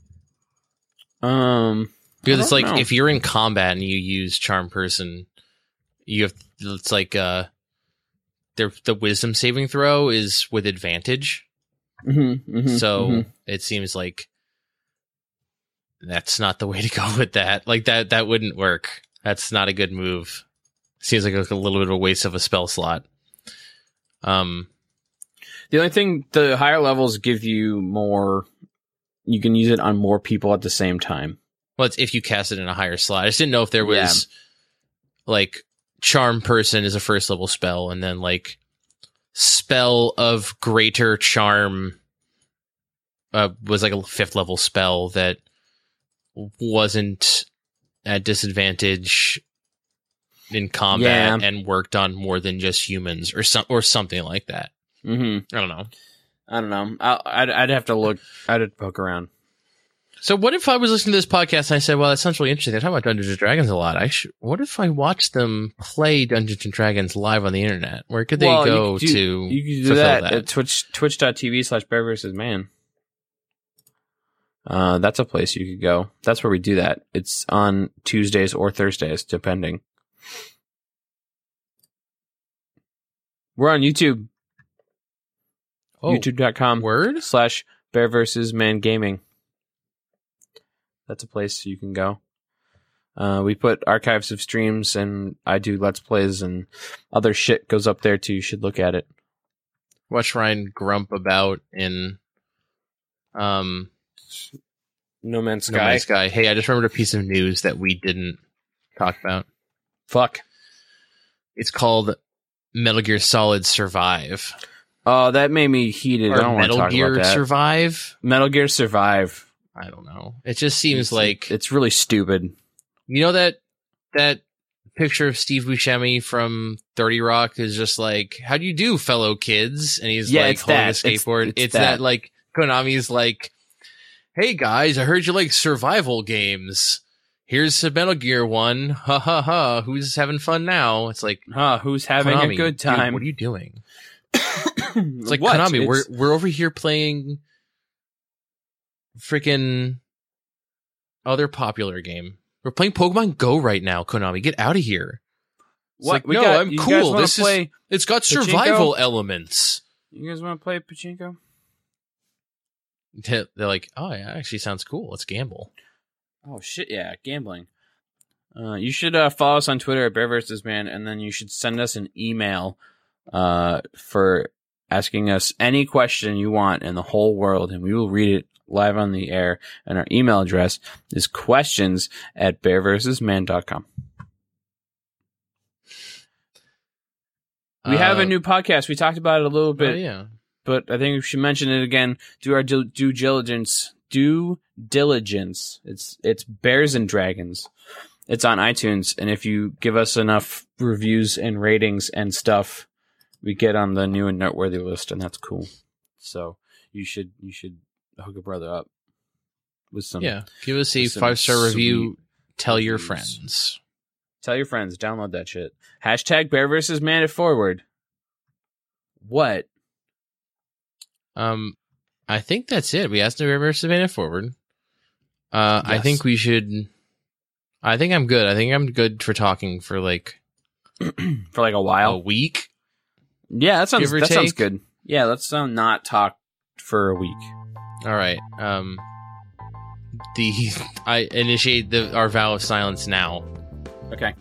A: Um.
B: Because it's like
A: know.
B: if you're in combat and you use Charm Person, you have it's like uh, their the Wisdom saving throw is with advantage.
A: mhm, mhm,
B: so
A: mhm.
B: it seems like that's not the way to go with that. Like that that wouldn't work. That's not a good move. Seems like a, little bit of a waste of a spell slot. Um,
A: the only thing the higher levels give you more. You can use it on more people at the same time.
B: Well, it's if you cast it in a higher slot. I just didn't know if there was like charm person is a first level spell, and then like spell of greater charm uh, was like a fifth level spell that wasn't at disadvantage in combat
A: Yeah.
B: and worked on more than just humans or some or something like that.
A: Mm-hmm.
B: I don't know.
A: I don't know. I, I'd, I'd have to look. I'd have to poke around.
B: So what if I was listening to this podcast and I said, "Well, that sounds really interesting. They're talking about Dungeons and Dragons a lot. I should. What if I watched them play Dungeons and Dragons live on the internet? Where could they
A: Well, you
B: go
A: could do-
B: to?
A: You can do that,
B: that?
A: at Twitch Twitch.tv slash Bear versus Man. Uh, that's a place you could go. That's where we do that. It's on Tuesdays or Thursdays, depending. We're on YouTube,
B: oh,
A: youtube.com
B: word.
A: slash Bear versus Man Gaming. That's a place you can go. Uh, we put archives of streams and I do let's plays and other shit goes up there too. You should look at it.
B: Watch Ryan grump about in um
A: No Man's
B: No Man's Sky. Hey, I just remembered a piece of news that we didn't talk about.
A: Fuck.
B: It's called Metal Gear Solid Survive
A: Oh, that made me heated. I don't
B: Metal
A: talk
B: Gear
A: about that.
B: Survive.
A: Metal Gear Survive.
B: I don't know. It just seems
A: It's-
B: like
A: it's really stupid.
B: You know that that picture of Steve Buscemi from Thirty Rock is just like, "How do you do, fellow kids?" And he's
A: Yeah,
B: like
A: it's
B: holding
A: that.
B: a
A: It's-
B: skateboard.
A: it's
B: It's,
A: that.
B: that. like Konami's like, "Hey guys, I heard you like survival games. Here's a Metal Gear one. Ha ha ha. Who's having fun now?" It's like
A: Huh? Who's having
B: Konami,
A: a good
B: dude,
A: time?
B: what are you doing?
A: it's
B: It's like Konami. We're we're over here playing freaking other popular game. We're playing Pokemon Go right now, Konami. Get out of here. It's
A: what?
B: like,
A: we
B: no,
A: got,
B: I'm cool. This is- It's got
A: Pachinko?
B: survival elements.
A: You guys want to play Pachinko?
B: They're they're like, oh, yeah, actually sounds cool. Let's gamble.
A: Oh shit! Yeah, gambling. Uh, you should uh, follow us on Twitter at Bear vs Man, and then you should send us an email uh, for asking us any question you want in the whole world, and we will read it live on the air. And our email address is questions at bearversusman.com. We have
B: Uh,
A: a new podcast. We talked about it a little
B: Oh,
A: bit,
B: yeah.
A: But I think we should mention it again. Do our due, due diligence. Due diligence. It's it's Bears and Dragons. It's on iTunes, and if you give us enough reviews and ratings and stuff, we get on the new and noteworthy list, and that's cool. So you should you should hook a brother up with some.
B: Yeah. Give us a five star review. Tell your
A: reviews.
B: friends.
A: Tell your friends. Download that shit. Hashtag Bear versus Man it forward. What?
B: Um, I think that's it. We asked November Savannah forward. Uh, I think we should. I think I'm good. I think I'm good for talking for like
A: For like a while, a
B: week.
A: Yeah, that sounds that sounds good. Yeah, let's um, not talk for a week.
B: All right. Um, the I initiate the our vow of silence now.
A: Okay.